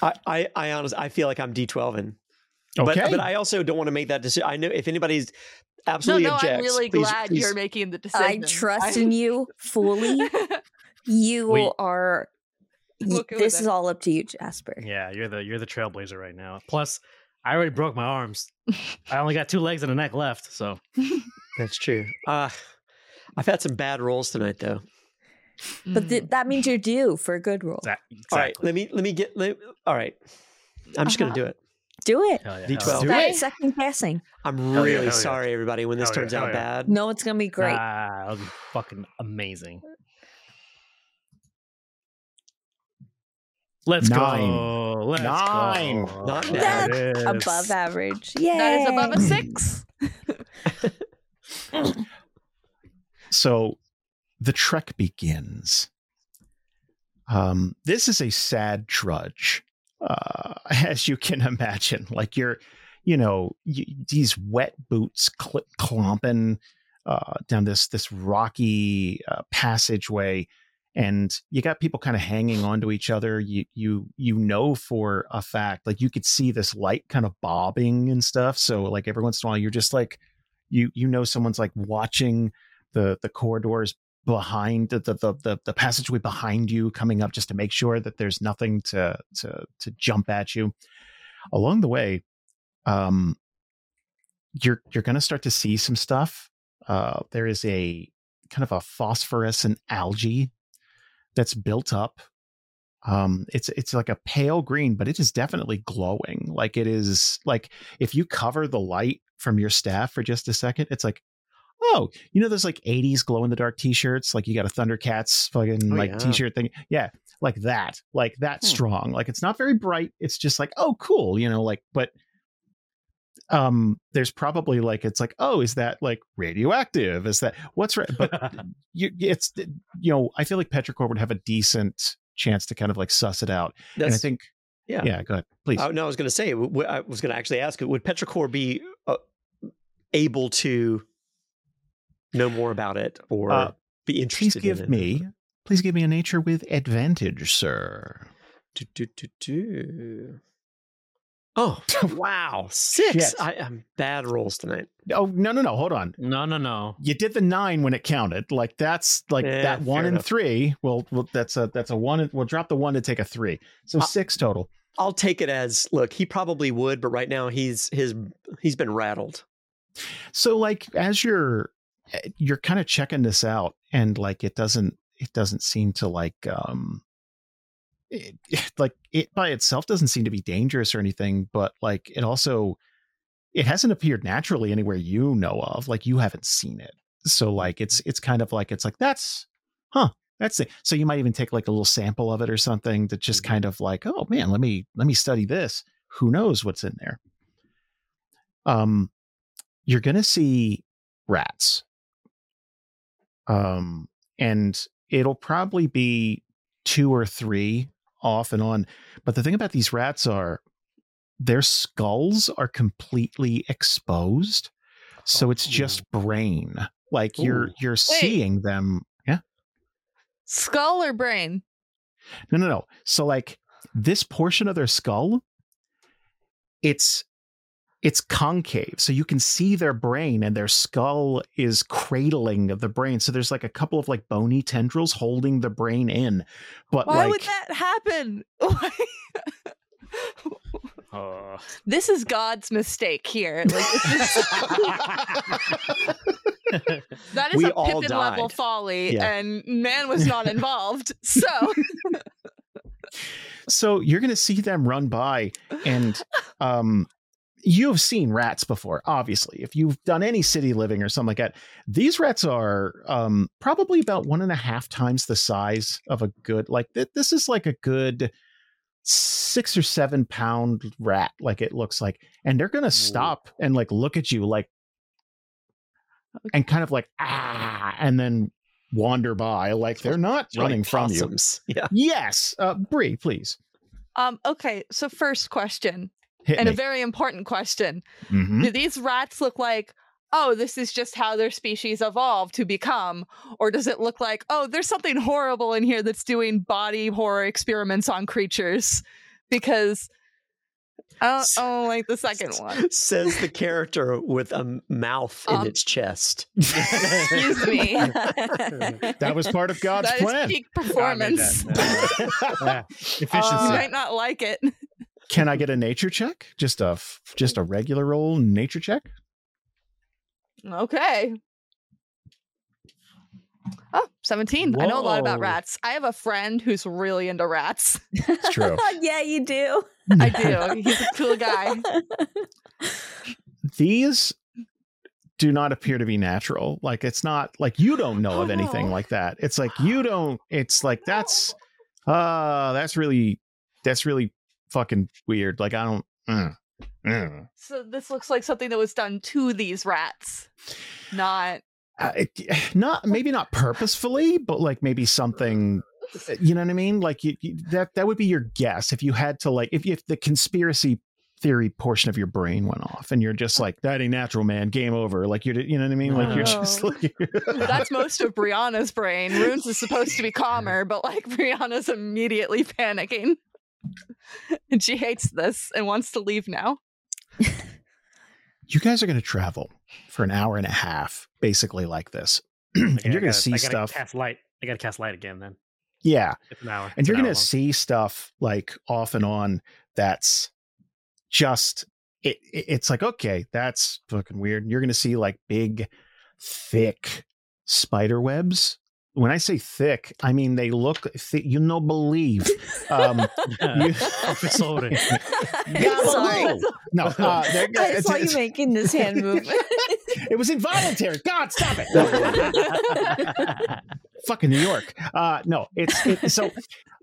I I, I honestly I feel like I'm D12 and but okay. but I also don't want to make that decision. I know if anybody's No, absolutely no, objects, I'm really please- glad please- you're making the decision. I trust in you fully. You Wait. are. I'm y- okay with this is all up to you, Jasper. Yeah, you're the you're the trailblazer right now. Plus, I already broke my arms. I only got two legs and a neck left. So That's true. Uh, I've had some bad rolls tonight, though. But Mm. th- that means you're due for a good roll. Exact- All right, let me let me get. Let, all right, I'm just Uh-huh. gonna do it. Do it. Hell yeah, D12. hell Do Stop it. second guessing. I'm Hell yeah, really hell yeah. sorry, everybody, when this Hell yeah, turns hell out yeah. bad. No, it's gonna be great. Ah, that'll be fucking amazing. Let's Nine. go. Let's Nine. go. Not There bad. it is. above average. Yeah. that is above a six. So the trek begins. Um, this is a sad trudge, uh, as you can imagine. Like you're, you know, these wet boots cl- clomping uh, down this this rocky uh, passageway, and you got people kind of hanging onto each other. You you you know for a fact, like you could see this light kind of bobbing and stuff. So like every once in a while, you're just like, you you know, someone's like watching the the corridors behind the the, the the passageway behind you coming up just to make sure that there's nothing to to to jump at you along the way um you're you're going to start to see some stuff. Uh, there is a kind of a phosphorescent algae that's built up. Um, it's it's like a pale green, but it is definitely glowing. Like it is like if you cover the light from your staff for just a second, it's like, oh, you know those like '80s glow in the dark T-shirts, like you got a Thundercats fucking Oh, like yeah. T-shirt thing, yeah, like that, like that Hmm. strong. Like it's not very bright. It's just like, oh, cool, you know, like but um there's probably like it's like oh is that like radioactive is that what's ra- but you it's you know i feel like petrichor would have a decent chance to kind of like suss it out and i think yeah. yeah go ahead please Oh, no, I was going to say, I was going to actually ask, would Petrichor be uh, able to know more about it or Uh, be please interested give in it? me please give me a nature with advantage sir Do, do, do, do. Oh, wow. Six. Shit. I am bad rolls tonight. oh no no no hold on No, no, no. you did the nine when it counted like that's like Yeah, that one fair and enough. three well, well that's a that's a one we'll drop the one to take a three so Uh, six total I'll take it as look, he probably would, but right now he's his he's been rattled. so like as you're eh, you're kind of checking this out and like it doesn't it doesn't seem to like um it, like it by itself doesn't seem to be dangerous or anything but like it also it hasn't appeared naturally anywhere you know of like you haven't seen it. So like it's it's kind of like it's like that's huh that's it. So you might even take like a little sample of it or something to just kind of like oh man let me let me study this. Who knows what's in there? Um you're gonna see rats um and it'll probably be two or three off and on but the thing about these rats are their skulls are completely exposed so it's just brain like you're you're seeing them yeah? Skull or brain? no no no so like this portion of their skull it's it's concave so you can see their brain and their skull is cradling of the brain so there's like a couple of like bony tendrils holding the brain in but Why like would that happen? Why- Uh, this is God's mistake here. Like this is, that is We a all Pippin level died. folly, Yeah. and man was not involved. So so you're going to see them run by and um you have seen rats before obviously if you've done any city living or something like that these rats are um probably about one and a half times the size of a good like th- this is like a good six or seven pound rat like it looks like and they're gonna stop and like look at you like and kind of like ah and then wander by like they're not like running from you. Yeah. yes uh brie please um okay, so first question. Hit and me a very important question. Mhm. Do these rats look like, oh, this is just how their species evolved to become? Or does it look like, oh, there's something horrible in here that's doing body horror experiments on creatures? Because I don't, I don't like the second one. Says the character with a mouth in Um, its chest. Excuse me. that was part of God's That is plan. peak God made performance. that. Yeah. Efficiency. you Uh, might not like it. Can I get a nature check? Just a f- just a regular old nature check? Okay. Oh, 17. I know a lot about rats. I have a friend who's really into rats. It's true. yeah, you do. I do. He's a cool guy. These do not appear to be natural. Like it's not like you don't know Oh, of anything like that. It's like you don't. It's like that's uh that's really that's really fucking weird. Like I don't. mm, mm. So this looks like something that was done to these rats, not. Uh, it, not maybe not purposefully, but like maybe something. You know what I mean? Like you, you, that that would be your guess if you had to like if if the conspiracy theory portion of your brain went off and you're just like that ain't natural, man. Game over. Like you're you know what I mean? Like you're just like That's most of Brianna's brain. Runes is supposed to be calmer, but like Brianna's immediately panicking. And she hates this and wants to leave now. you guys are going to travel for an hour and a half, basically like this, and Okay, you're going to see I gotta stuff. Cast light. I gotta cast light again. Then Yeah, it's an hour. and It's you're going to see stuff like off and on that's just it, it it's like okay, that's fucking weird. You're gonna see like big, thick spider webs. When I say thick, I mean they look thi- you know believe. Um, you- Professore. Sorry. no, uh, they're- I it's- saw you it's- making this hand movement. it was involuntary. God, stop it. fucking New York. Uh, no, it's it, so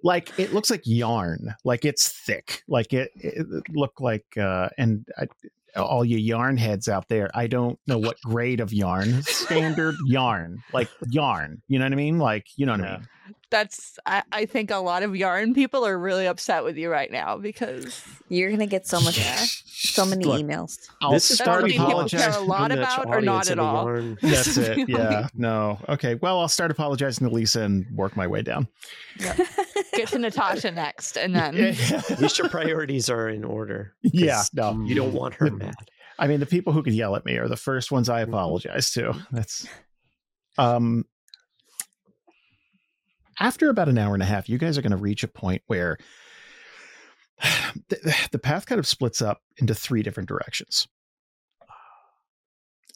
like it looks like yarn, like it's thick, like it, it look like uh, and I, all you yarn heads out there, I don't know what grade of yarn, standard yarn, like yarn. You know what I mean? Like you know what I mean? That's I, I think a lot of yarn people are really upset with you right now because You're gonna get so much, so many Look, emails. I'll This is start something people apologizing. care a lot about or not at all. That's it. Yeah. No. Okay. Well, I'll start apologizing to Lisa and work my way down. Get to Natasha next, and then At least your priorities are in order. Yeah. No. You don't want her mad. I mean, the people who can yell at me are the first ones I apologize to. That's um after about an hour and a half, you guys are going to reach a point where the, the path kind of splits up into three different directions.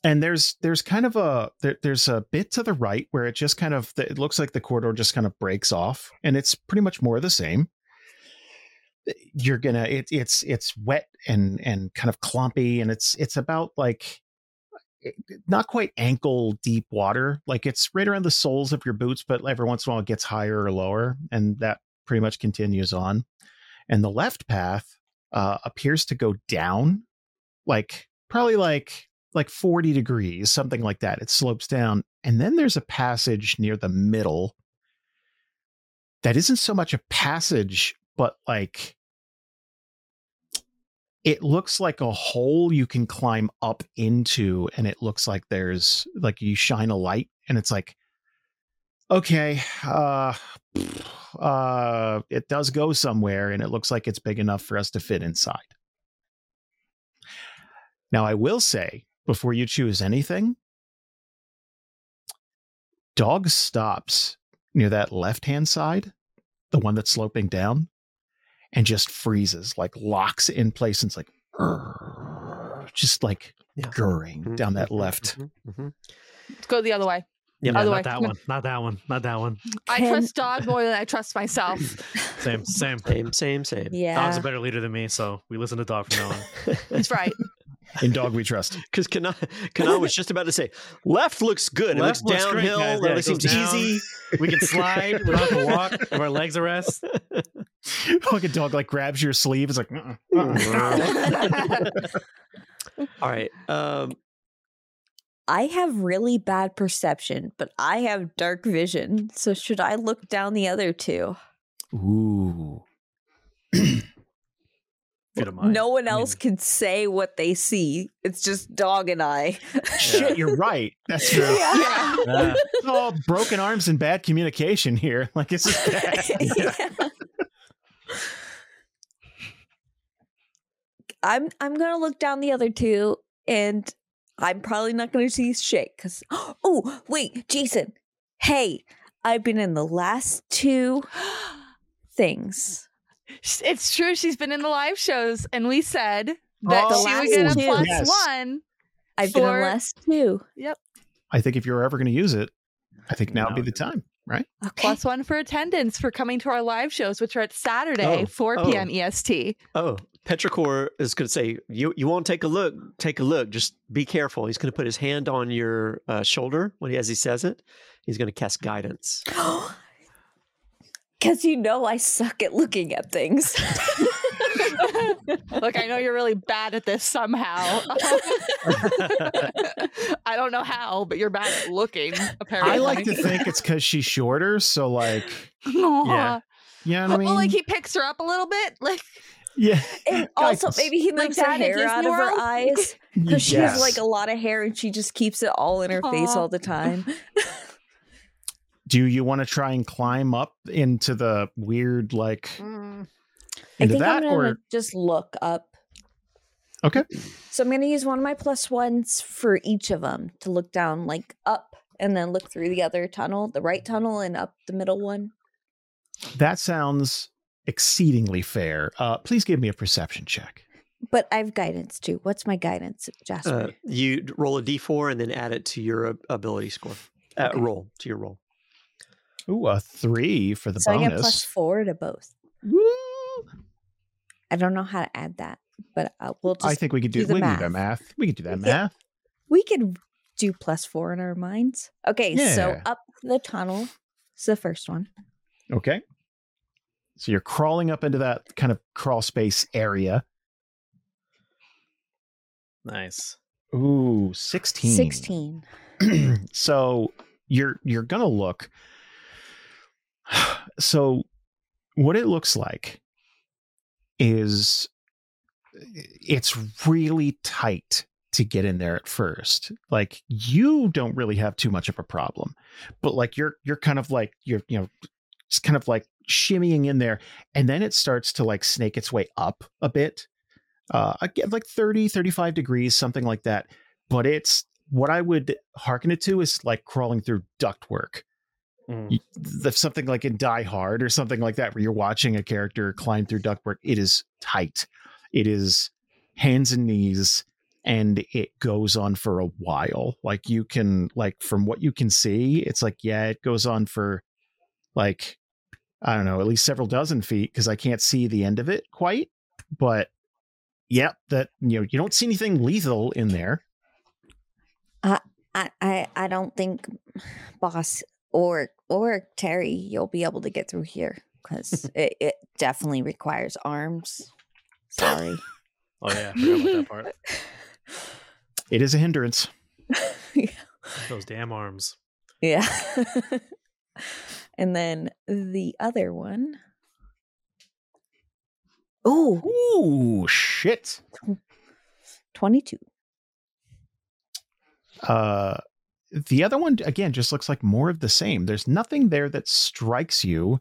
And there's there's kind of a there, there's a bit to the right where it just kind of it looks like the corridor just kind of breaks off, and it's pretty much more the same. You're gonna it, it's it's wet and and kind of clumpy and it's it's about like not quite ankle deep water like it's right around the soles of your boots but every once in a while it gets higher or lower and that pretty much continues on. And the left path uh appears to go down like probably like like 40 degrees something like that it slopes down and then there's a passage near the middle that isn't so much a passage but like it looks like a hole you can climb up into and it looks like there's like you shine a light and it's like okay uh uh it does go somewhere and it looks like it's big enough for us to fit inside. Now i will say before you choose anything dog stops near that left hand side the one that's sloping down and just freezes, like locks in place and it's like just like Yeah. gurring down that left. Mhm, mhm. let's go the other way. Yeah, Other not way. that one. Not that one. Not that one. I Can- trust dog more than I trust myself. Same, same. Same, same, same. Yeah, Dog's Yeah. a better leader than me, so we listen to dog from now on. He's right. In dog we trust. Because Kana, Kana was just about to say, left looks good. Left it looks looks downhill. guys. It Yeah, it looks seems down. easy. We can slide. We don't have to walk. If our legs are rest. like a dog like grabs your sleeve. It's like, uh-uh, uh-uh. All right. Um, I have really bad perception, but I have dark vision. So should I look down the other two? ooh. If you don't mind. No one I mean, else can say what they see. It's just dog and I. Shit, you're right. That's true. Yeah. It's all broken arms and bad communication here. Like it's just bad. Yeah. I'm I'm gonna look down the other two, and I'm probably not gonna see shit. Cause oh wait, Jason, hey, I've been in the last two things. It's true. She's been in the live shows, and we said that Oh, she would get a plus Yes. one. I've been in For- the last two. I think if you're ever going to use it, I think now would be the time, right? Okay. Plus one for attendance for coming to our live shows, which are at Saturday, Oh, 4 oh. p.m. EST. oh, Petrichor is going to say, you, you want to take a look? Take a look. Just be careful. He's going to put his hand on your uh, shoulder when he, as he says it. He's going to cast guidance. Because you know I suck at looking at things. Look, I know you're really bad at this somehow. I don't know how, but you're bad at looking, apparently. I like to think it's because she's shorter. So, like, Aw. Yeah. you know what I mean? Well, like he picks her up a little bit. Like yeah. and also, Guidance. maybe he Like makes her Dad at hair out Disney of her eyes. Because she has like a lot of hair and she just keeps it all in her face all the time. Do you want to try and climb up into the weird, like, I into think that? I'm gonna Or, just look up. okay. So I'm gonna use one of my plus ones for each of them to look down, like up, and then look through the other tunnel, the right tunnel, and up the middle one. That sounds exceedingly fair. Uh, please give me a perception check. But I have guidance too. What's my guidance, Jasper? Uh, you roll a d4 and then add it to your ability score. Uh, Okay. Roll to your roll. Ooh, a three for the so I bonus. get plus four to both. Woo! I don't know how to add that, but uh, we'll just I think we could do, do the we can do that math. math. We could do that Yeah. math. we could do plus four in our minds. Okay, so up the tunnel is the first one. Okay. So you're crawling up into that kind of crawl space area. Nice. Ooh, 16. 16. so you're you're gonna look so what it looks like is it's really tight to get in there at first like you don't really have too much of a problem but like you're you're kind of like you're you know it's kind of like shimmying in there and then it starts to like snake its way up a bit uh again like 30 35 degrees something like that but it's what I would hearken it to is like crawling through ductwork. Mm. You- the- Something like in Die Hard or something like that, where you're watching a character climb through ductwork. It is tight. It is hands and knees, and it goes on for a while. Like you can, like from what you can see, it's like yeah, it goes on for like I don't know, at least several dozen feet because I can't see the end of it quite. But yep, that you know, you don't see anything lethal in there. I, I I don't think boss or or Terry you'll be able to get through here because it, it definitely requires arms. Sorry. Oh yeah, I forgot about that part. It is a hindrance. yeah. Those damn arms. yeah. and then the other one. Oh, Ooh, shit. 22. Uh, the other one, again, just looks like more of the same. There's nothing there that strikes you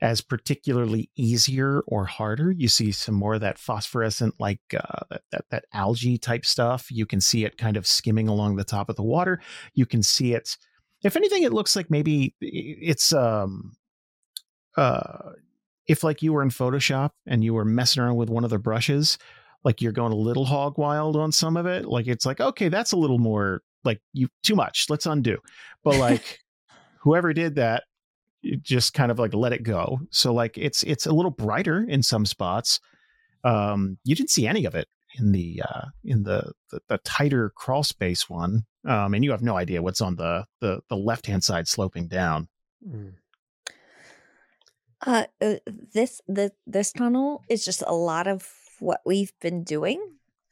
as particularly easier or harder. You see some more of that phosphorescent, like uh, that, that, algae type stuff. You can see it kind of skimming along the top of the water. You can see it. If anything, it looks like maybe it's um uh if like you were in Photoshop and you were messing around with one of the brushes, like you're going a little hog wild on some of it. Like it's like, okay, that's a little more like you too much. Let's undo. But like whoever did that, it just kind of like let it go. So like it's it's a little brighter in some spots. Um, you didn't see any of it in the uh in the the, the tighter crawl space one. Um, and you have no idea what's on the the the left hand side sloping down. Mm. Uh, uh this the this tunnel is just a lot of what we've been doing.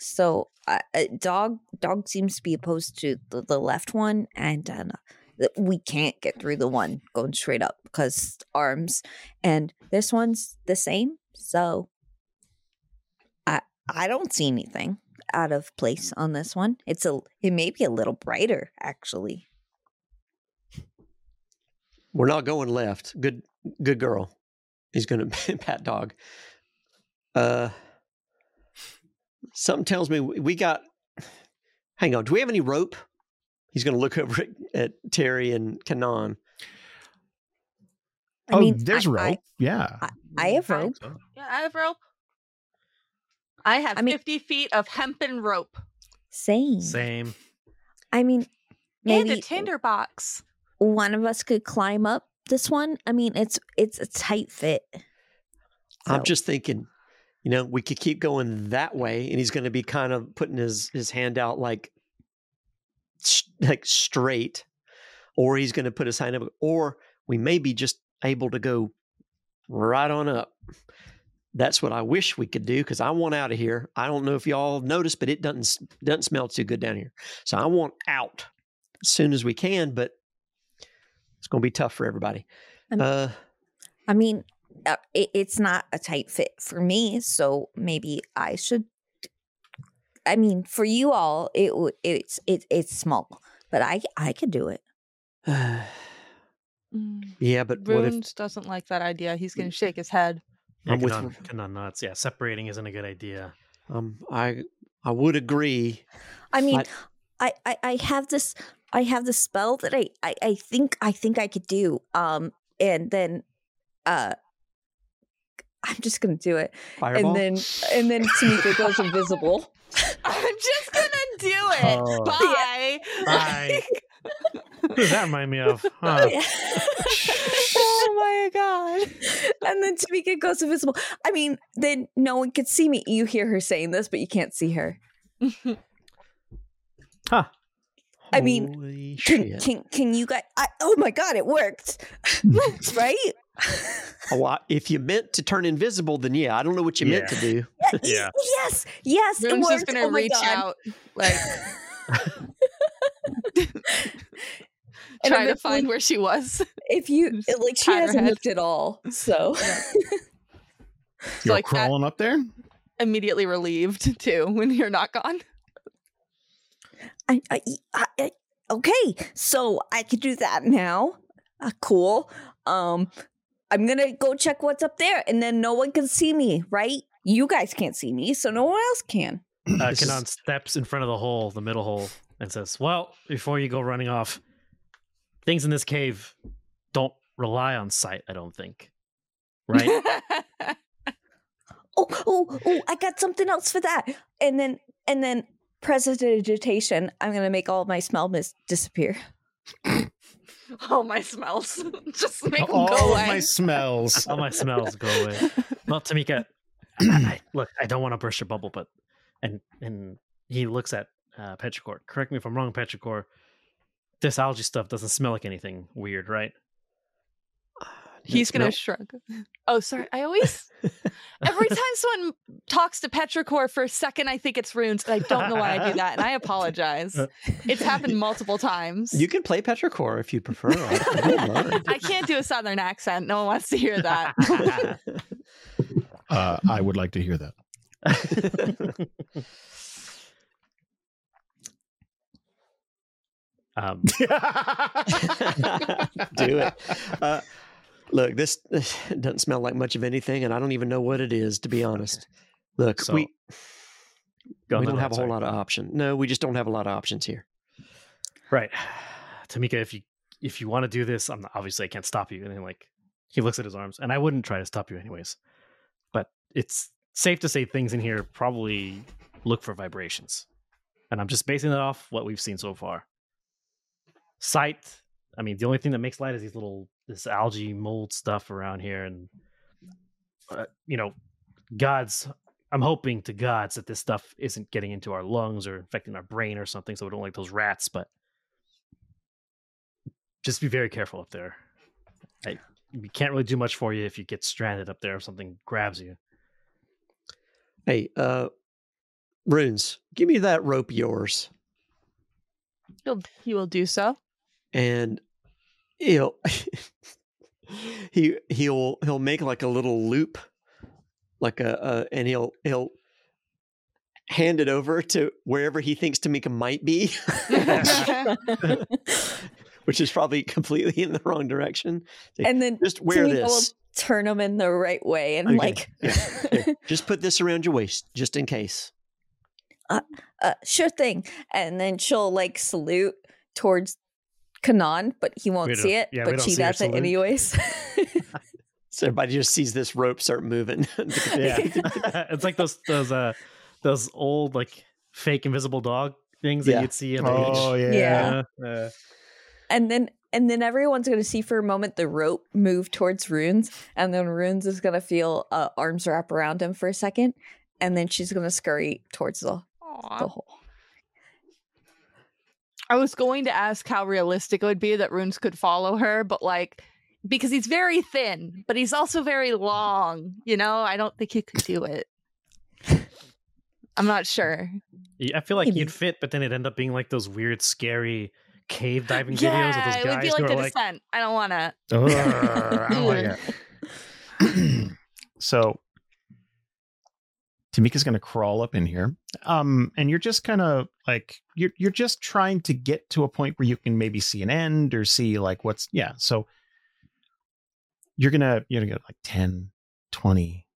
So, uh, uh, dog dog seems to be opposed to the, the left one, and uh, we can't get through the one going straight up because arms. And this one's the same. So, I I don't see anything out of place on this one. It's a it may be a little brighter actually. We're not going left. Good, good girl. He's gonna pat dog. Uh, something tells me we we got. Hang on. Do we have any rope? He's gonna look over at, at Terry and Kanan. I oh, mean, there's I- rope. I, yeah. I have rope. Yeah, I have rope. I have I mean- 50 feet of hempen rope Same. Same. I mean, maybe and a tinderbox. one of us could climb up this one. I mean, it's it's a tight fit. I'm just thinking, you know, we could keep going that way, and he's going to be kind of putting his his hand out like like straight, or he's going to put his hand up, or we may be just able to go right on up. That's what I wish we could do because I want out of here. I don't know if y'all noticed, but it doesn't doesn't smell too good down here. So I want out as soon as we can, but it's going to be tough for everybody. Um, Uh, I mean, it, it's not a tight fit for me, so maybe I should. I mean, for you all, it it's it, it's small, but I I could do it. yeah, but what if Runes doesn't like that idea. He's going to shake his head. Yeah, I'm with- Kanan, Kanan nuts. Yeah, separating isn't a good idea. um I I would agree. I mean, I- I, I I have this I have this spell that I, I I think I think I could do. Um, and then, uh, I'm just gonna do it. Fireball. And then and then Tamika goes invisible. I'm just gonna do it. Oh. Bye. Bye. Who does that remind me of? Huh. oh my god. And then Tamika goes invisible. I mean, then no one could see me. You hear her saying this, but you can't see her. Huh. I mean, Can can, can you guys I, oh my god, it worked. right? A lot. If you meant to turn invisible, then yeah, I don't know what you meant to do. Yeah. Yes, yes, it Room's just gonna oh reach God. out, like And try to eventually- find where she was. If you Just like, she hasn't head. moved at all. So You're like that- crawling up there? Immediately relieved too when you're not gone. I, I, I, I okay, so I can do that now. Uh, cool. Um, I'm gonna go check what's up there, and then no one can see me, right? You guys can't see me, so no one else can. Uh, This Kanan steps in front of the hole, the middle hole, and says, Well, before you go running off, things in this cave don't rely on sight, I don't think. Right? Oh, oh, oh! I got something else for that. And then, and then, prestidigitation. I'm gonna make all my smell mis- disappear. All my smells. Just make them All go of away. my smells. All my smells go away. Well, Tamika, I, I, look, I don't want to burst your bubble, but and and he looks at uh, Petrichor. Correct me if I'm wrong, Petrichor. This algae stuff doesn't smell like anything weird, right? He's gonna Nope. shrug. Oh, sorry. I always every time someone talks to Petrichor for a second, I think it's runes, and I don't know why I do that, and I apologize. It's happened multiple times. You can play Petrichor if you prefer. I, I don't mind. I can't do a southern accent. No one wants to hear that. Uh, I would like to hear that. um, do it. Uh, look, this doesn't smell like much of anything, and I don't even know what it is, to be honest. Look, So, we we don't have a whole lot of options. No, we just don't have a lot of options here. Right, Tamika. If you if you want to do this, I'm obviously I can't stop you. And then like he looks at his arms, and I wouldn't try to stop you anyways. But it's safe to say things in here probably look for vibrations, and I'm just basing that off what we've seen so far. Sight. I mean, the only thing that makes light is these little this algae mold stuff around here, and uh, you know, gods. I'm hoping to gods that this stuff isn't getting into our lungs or infecting our brain or something, so we don't like those rats. But just be very careful up there. I, we can't really do much for you if you get stranded up there if something grabs you. Hey, uh, Runes, give me that rope yours, He'll, he will do so. and he'll he he'll he'll make like a little loop, like a, and he'll he'll hand it over to wherever he thinks Tamika might be, which is probably completely in the wrong direction. and then Just wear Tamika will this. turn them in the right way, and Okay, like, Here, just put this around your waist, just in case. uh, sure thing. And then she'll like salute towards Kanan, but he won't see it. yeah, but she does it anyways. So everybody just sees this rope start moving. Yeah, it's like those those uh those old like fake invisible dog things that Yeah. you'd see at the Oh beach. yeah. Yeah. Uh, and then and then everyone's going to see for a moment the rope move towards runes and then runes is going to feel uh, arms wrap around him for a second and then she's going to scurry towards the, the hole I was going to ask how realistic it would be that runes could follow her, but like because he's very thin, but he's also very long. You know, I don't think he could do it. I'm not sure. I feel like Maybe. you'd fit, but then it'd end up being like those weird, scary cave diving videos of Yeah, those it would guys be like who the are like, descent. I don't want to. Ugh, I don't like it. so Tamika's gonna crawl up in here. Um, and you're just kind of like you're you're just trying to get to a point where you can maybe see an end or see like what's yeah. So you're gonna you're gonna get like 10, 20,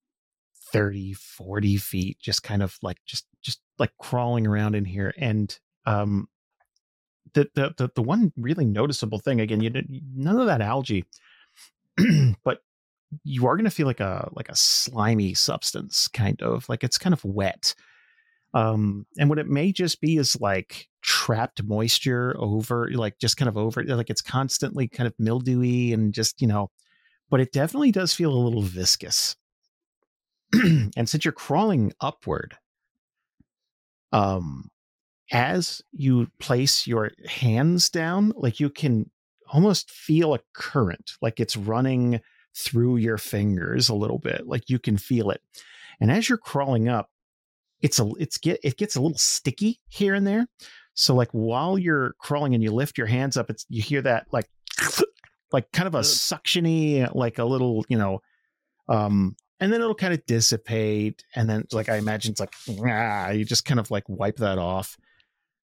30, 40 feet, just kind of like just just like crawling around in here. And um the the the, the one really noticeable thing again, you did none of that algae, but you are going to feel like a like a slimy substance, kind of like it's kind of wet. Um, and what it may just be is like trapped moisture over, like just kind of over, like it's constantly kind of mildewy and just you know, but it definitely does feel a little viscous. and since you're crawling upward, um, as you place your hands down, like you can almost feel a current, like it's running through your fingers a little bit, like you can feel it. And as you're crawling up, it's a it's get it gets a little sticky here and there. So like while you're crawling and you lift your hands up, it's you hear that like like kind of a suctiony, like a little, you know, um, and then it'll kind of dissipate. And then like I imagine it's like ah, you just kind of like wipe that off.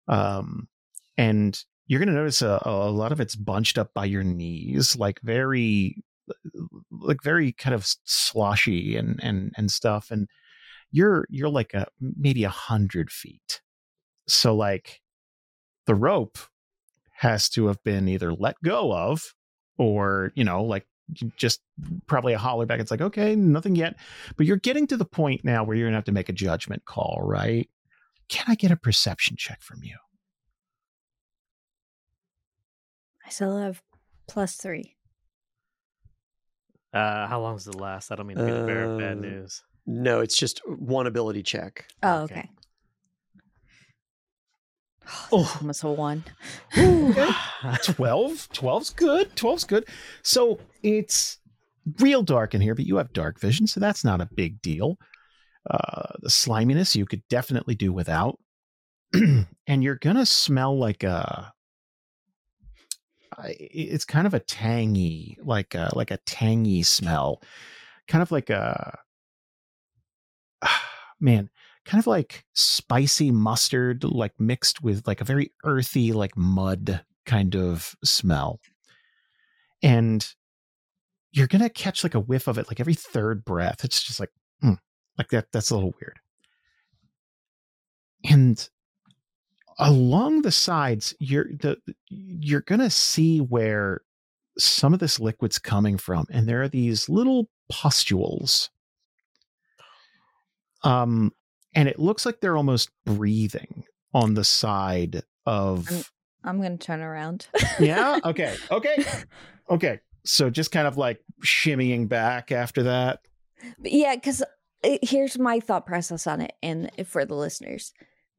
Um, and you're going to notice a, a lot of it's bunched up by your knees, like very, like very kind of sloshy and and and stuff. And you're you're like a maybe a hundred feet. So like the rope has to have been either let go of or you know like just probably a holler back it's like okay nothing yet but you're getting to the point now where you're gonna have to make a judgment call right can i get a perception check from you I still have plus three. Uh, how long does it last? I don't mean to be the bearer of bad Uh, news. No, it's just one ability check. Oh, Okay. okay. Oh, almost a one. 12 12's good 12's good so it's real dark in here but you have dark vision so that's not a big deal uh the sliminess you could definitely do without and you're gonna smell like a I- it's kind of a tangy like a like a tangy smell kind of like a man kind of like spicy mustard, like mixed with like a very earthy, like mud kind of smell. And you're gonna catch like a whiff of it like every third breath. It's just like, hmm, like that. That's a little weird. And along the sides, you're the you're gonna see where some of this liquid's coming from, and there are these little pustules. Um, and it looks like they're almost breathing on the side of I'm gonna turn around. yeah? Okay. Okay. Okay. So just kind of like shimmying back after that? But yeah, because here's my thought process on it, and for the listeners,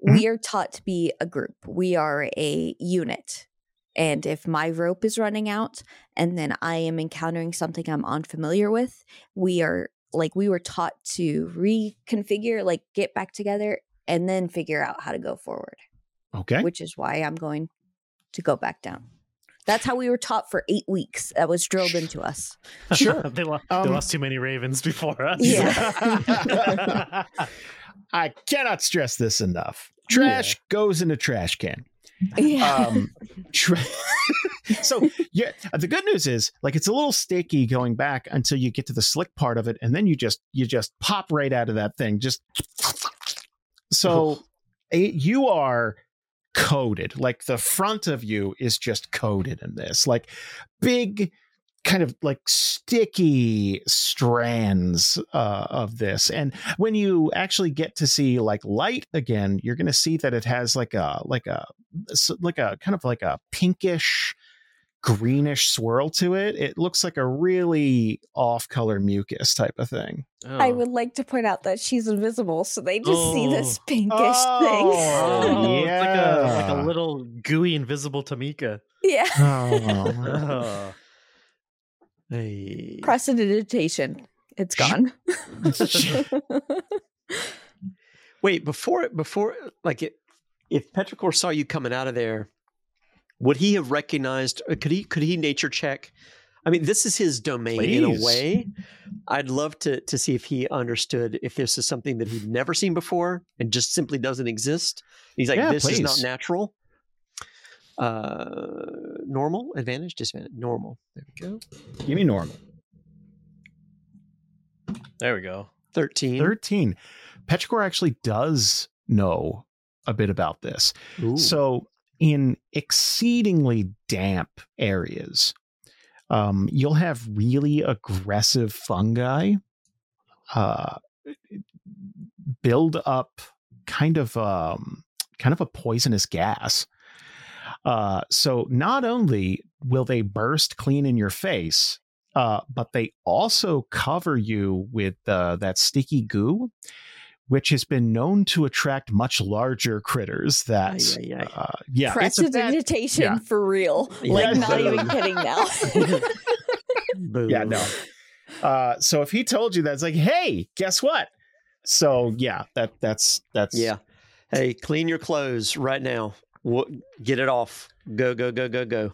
Mhm. we are taught to be a group. We are a unit, and if my rope is running out, and then I am encountering something I'm unfamiliar with, we are like we were taught to reconfigure, like get back together, and then figure out how to go forward. okay Which is why I'm going to go back down. That's how we were taught for eight weeks. That was drilled into us. Sure. they, lo- Um, they lost too many ravens before us. Yeah. i cannot stress this enough. Trash goes in a trash can. Yeah. um tra- so yeah the good news is like it's a little sticky going back until you get to the slick part of it and then you just you just pop right out of that thing just so it, you are coated. Like the front of you is just coated in this. Like big kind of like sticky strands uh, of this and when you actually get to see like light again you're going to see that it has like a like a s- like a kind of like a pinkish greenish swirl to it it looks like a really off color mucus type of thing I Oh. would like to point out that she's invisible, so they just see this Oh. pinkish Oh, Oh, it's like a like a little gooey invisible Tamika. Yeah. oh. Hey. Prestidigitation. It's gone. Wait, before before like it, if Petrichor saw you coming out of there, would he have recognized? uh, Could he could he nature check? I mean, this is his domain in a way. I'd love to to see if he understood if this is something that he'd never seen before and just simply doesn't exist. He's like, Yeah, this is not natural. Uh, normal, advantage, disadvantage, normal. There we go. give me normal There we go. Thirteen. 13 petrichor actually does know a bit about this Ooh. So, in exceedingly damp areas, um, you'll have really aggressive fungi uh, build up kind of um, kind of a poisonous gas. Uh, so not only will they burst clean in your face, uh, but they also cover you with uh, that sticky goo, which has been known to attract much larger critters. That Ay, ay, ay. uh, yeah, it's a bad- Prestidigitation yeah. for real. Yeah, like, not totally. even kidding now. Yeah, no. Uh, so if he told you that, it's like, hey, guess what? So yeah, that that's that's Yeah. Hey, clean your clothes right now. Get it off. Go, go, go, go, go.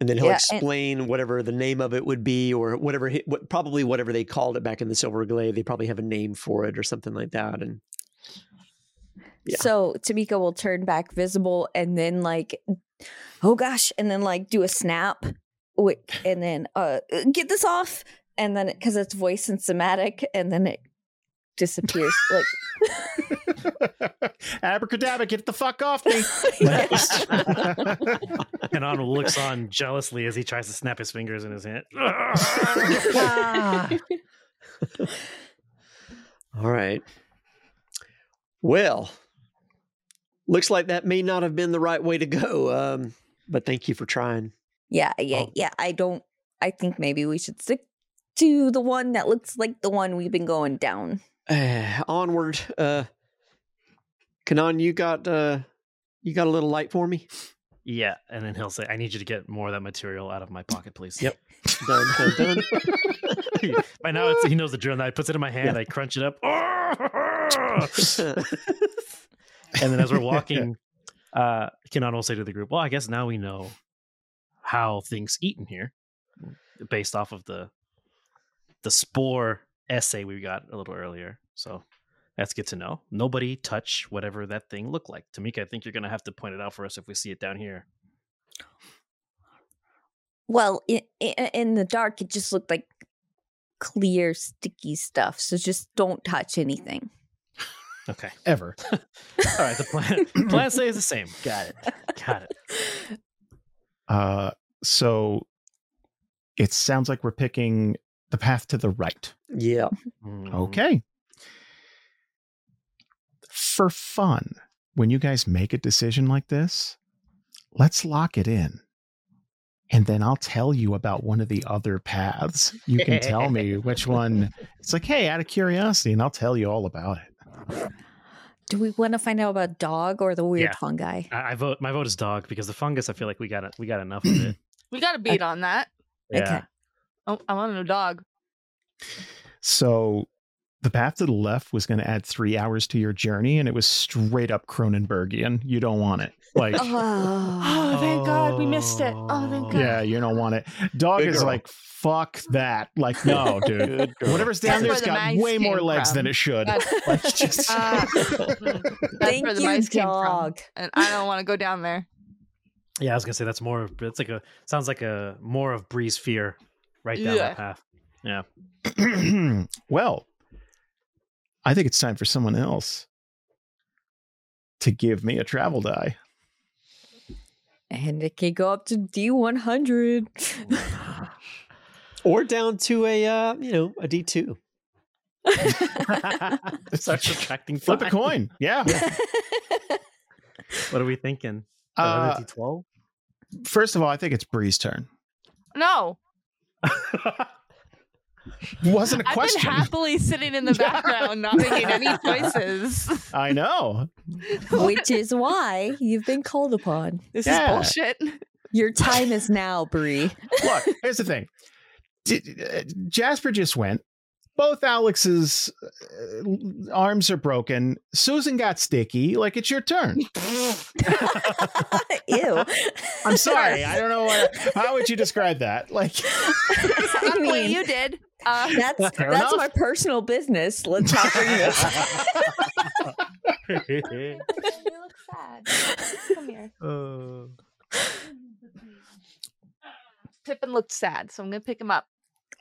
And then he'll Yeah, and- explain whatever the name of it would be, or whatever, he, what, probably whatever they called it back in the Silver Glade. They probably have a name for it or something like that. And Yeah. So Tamika will turn back visible and then like, oh gosh, and then like do a snap, and then uh get this off, and then because it's voice and somatic, and then it disappears. like Abracadabra, get the fuck off me. and Kanan looks on jealously as he tries to snap his fingers in his hand. all right. Well, looks like that may not have been the right way to go. Um, but thank you for trying. yeah, yeah, Oh. yeah. I don't. I think maybe we should stick to the one that looks like the one we've been going down. Uh, onward. Uh, Kanan, you got uh, you got a little light for me? yeah, and then he'll say, "I need you to get more of that material out of my pocket, please." Yep. Done, done, done. By now, it's, he knows the drill. Now he puts it in my hand. I crunch it up. and then as we're walking, uh, Kenan will say to the group, "Well, I guess now we know how things eat in here, based off of the the spore essay we got a little earlier." So that's good to know. Nobody touch whatever that thing looked like. Tamika, I think you're gonna have to point it out for us if we see it down here. Well, in, in the dark, it just looked like clear, sticky stuff. So just don't touch anything. Okay. Ever. All right. The plan plan stays the same. Got it. Got it. Uh, so it sounds like we're picking the path to the right. yeah. Mhm. Okay. For fun, when you guys make a decision like this, let's lock it in. And then I'll tell you about one of the other paths. You can tell me which one. It's like, hey, out of curiosity, and I'll tell you all about it. Do we want to find out about dog or the weird Yeah. fungi? I, I vote. My vote is dog because the fungus. I feel like we got it. We got enough of it. We got a beat on that. Yeah. Okay. Oh, I want a new dog. So the path to the left was going to add three hours to your journey, and it was straight up Cronenbergian. You don't want it. Like, Oh, Oh, thank God we missed it. Oh, thank God. yeah, you don't want it. Dog Good is girl. like, fuck that. Like, no, dude. Whatever's down That's there's where the got way more legs from. than it should. That's- Like, just. Ah. That's Thank where the you, mice came from. dog. And I don't want to go down there. Yeah, I was gonna say that's more. of- It's like a sounds like a more of Bree's fear right down Yeah. that path. Yeah. well, I think it's time for someone else to give me a travel die. and it can go up to D100. Or down to a uh, you know a D two. Start subtracting. Flip a coin. Yeah. What are we thinking? Uh, D12. first of all, I think it's Bree's turn. No. Wasn't a I've question. been happily sitting in the background, not making any choices. I know. Which is why you've been called upon. This Yeah. is bullshit. Your time is now, Bree. Look, here's the thing. Uh, Jasper just went. Both Alex's uh, arms are broken. Susan got sticky. Like it's your turn. Ew. I'm sorry. I don't know what. How would you describe that? Like, I Not the way mean, you did. Uh, that's Fair that's enough. my personal business. Let's not bring this. you look sad. Come here. Uh, Pippin looked sad, so I'm gonna pick him up.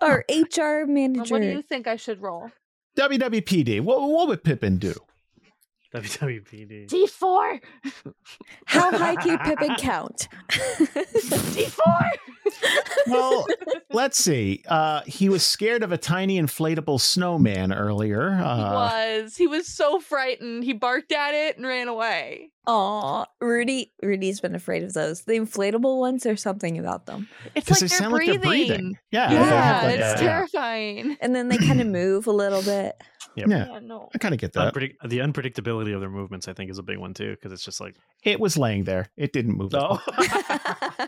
Our HR manager. What do you think I should roll? WWPD. What, what would Pippin do? WWPD. D4. How high can Pippin count? D4. Well, let's see. Uh, he was scared of a tiny inflatable snowman earlier. he Uh, was. He was so frightened. He barked at it and ran away. Aw, Rudy. Rudy's been afraid of those. The inflatable ones. There's something about them, It's like they they're sound breathing. like they're breathing. Yeah, Yeah, they like it's that. terrifying. and then they kind of move a little bit. Yeah, Yeah, no. I kind of get that. Unpredict- the unpredictability of their movements, I think, is a big one too, because it's just like, It was laying there. It didn't move. at all. oh,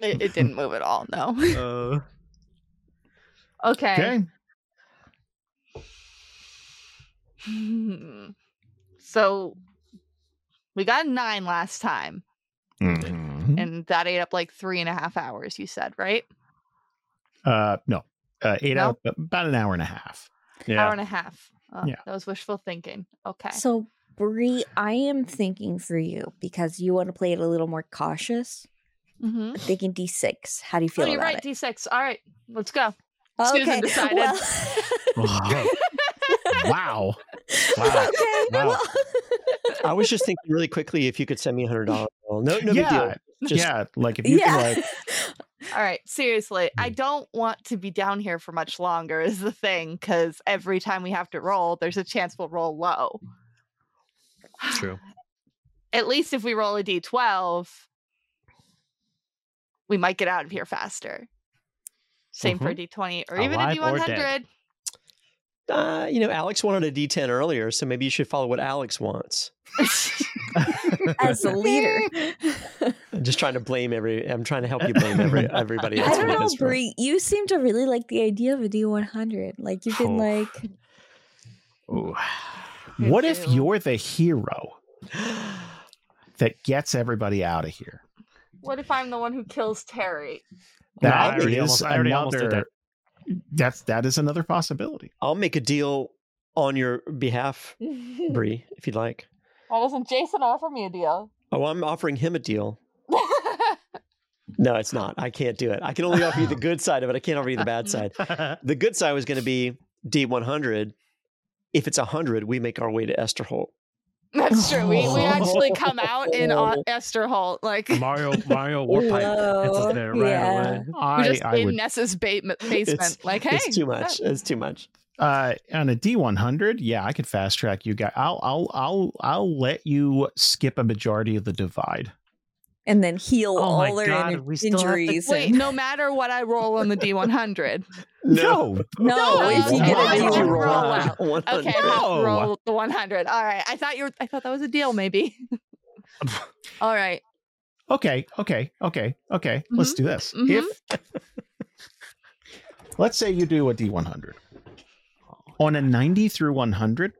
It, it didn't move at all. No. uh, Okay. Okay. Hmm. So we got a nine last time, Mhm. and that ate up like three and a half hours. You said right? Uh, no, uh, eight No? out about an hour and a half. Hour and a half. Oh, Yeah. That was wishful thinking. Okay. So, Bree, I am thinking for you because you want to play it a little more cautious. mm-hmm. I'm thinking D6. How do you Oh, feel you're about right. it? D6. All right. Let's go. Susan decided. Well, Wow. Wow. okay. Wow. well- I was just thinking really quickly if you could send me a hundred dollars. No, no big yeah. deal. Just yeah. Like if you yeah. can like All right. Seriously, I hmm. don't want to be down here for much longer. Is the thing because every time we have to roll, there's a chance we'll roll low. True. At least if we roll a d12, we might get out of here faster. Same for mm-hmm. a d20 or even a Alive or dead. d100. Uh, you know, Alex wanted a D10 earlier, so maybe you should follow what Alex wants. As the leader. I'm just trying to blame every. I'm trying to help you blame every everybody else. I don't know, this one. Bree. You seem to really like the idea of a D100. Like you've been Oh. like, Ooh. Me What if too. you're the hero that gets everybody out of here? What if I'm the one who kills Terry? No, I already is almost- I already almost did another. That's that is another possibility. I'll make a deal on your behalf, Bree, if you'd like. Oh, Why doesn't Jason offer me a deal? Oh, I'm offering him a deal. No, it's not. I can't do it. I can only offer you the good side of it. I can't offer you the bad side. The good side was going to be D100. If it's 100, we make our way to Esterholt. That's true. We, we actually come out in uh, Esterholt. Like, Mario Mario Warpipe gets us there right Yeah. away. we're I, just I in would Ness's ba- basement. It's- like, hey. it's too much. It's too much. uh on a D100, yeah, I could fast track you guys. I'll I'll I'll I'll let you skip a majority of the divide. And then heal Oh my all their God, in- we still have to- injuries. Wait, and- no matter what I roll on the D100. No, no, if you get Why a did you D100. roll out? Okay, I have to No. roll the 100. All right. I thought you were, I thought that was a deal, maybe. All right. Okay, okay, okay, okay. Let's do this. Mhm. If let's say you do a D100 on a 90 through 100,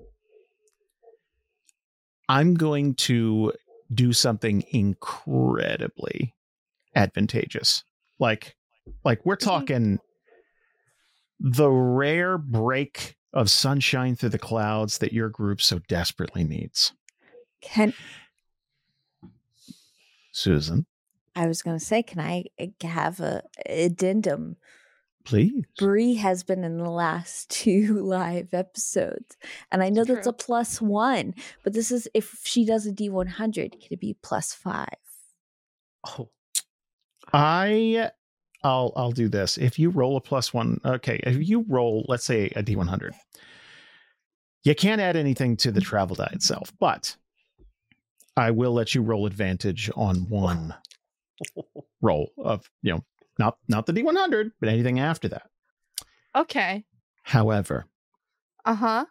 I'm going to do something incredibly advantageous. Like, like we're talking the rare break of sunshine through the clouds that your group so desperately needs. Can Susan, I was going to say, can I uh, have a addendum? Please. Bree has been in the last two live episodes, and I know that's a plus one. But this is if she does a D one hundred, could it be plus five? Oh, I I'll I'll do this. If you roll a plus one, okay. If you roll, let's say a D one hundred, you can't add anything to the travel die itself, but I will let you roll advantage on one roll of you know not not the D one hundred, but anything after that. Okay. However, Uh huh.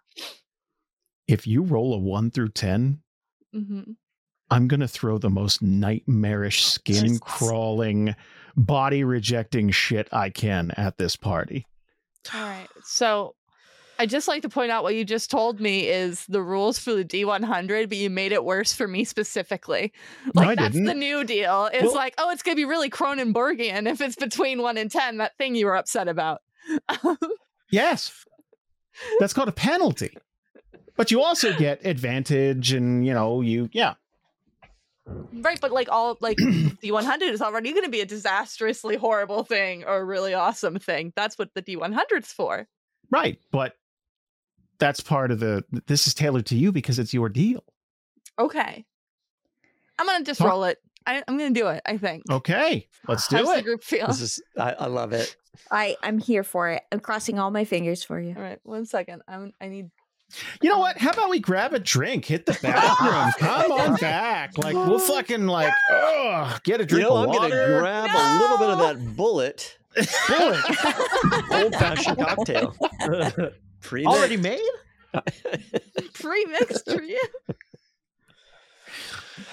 if you roll a one through ten, Mm-hmm. I'm going to throw the most nightmarish, skin crawling, body rejecting shit I can at this party. All right. So I just like to point out what you just told me is the rules for the D100, but you made it worse for me specifically. No, Like I that's didn't. the new deal. It's Well- like, oh, it's gonna be really Cronenbergian if it's between one and ten. That thing you were upset about. Yes. That's called a penalty. But you also get advantage and, you know, you, yeah. right, but like all like D100 is already gonna be a disastrously horrible thing or a really awesome thing. That's what the D100's for. Right. But that's part of the. This is tailored to you because it's your deal. Okay. I'm gonna just Talk- roll it. I, I'm gonna do it. I think. Okay, let's do How's the it. group feel? This is I, I love it. I I'm here for it. I'm crossing all my fingers for you. All right, one second. I'm. I need. You know what? How about we grab a drink, hit the bathroom, come on back. Like we'll fucking like, ugh, get a You drink know, of I'm water. gonna grab a little bit of that bullet. bullet old fashioned cocktail. Pre Already made? Pre-mixed for you.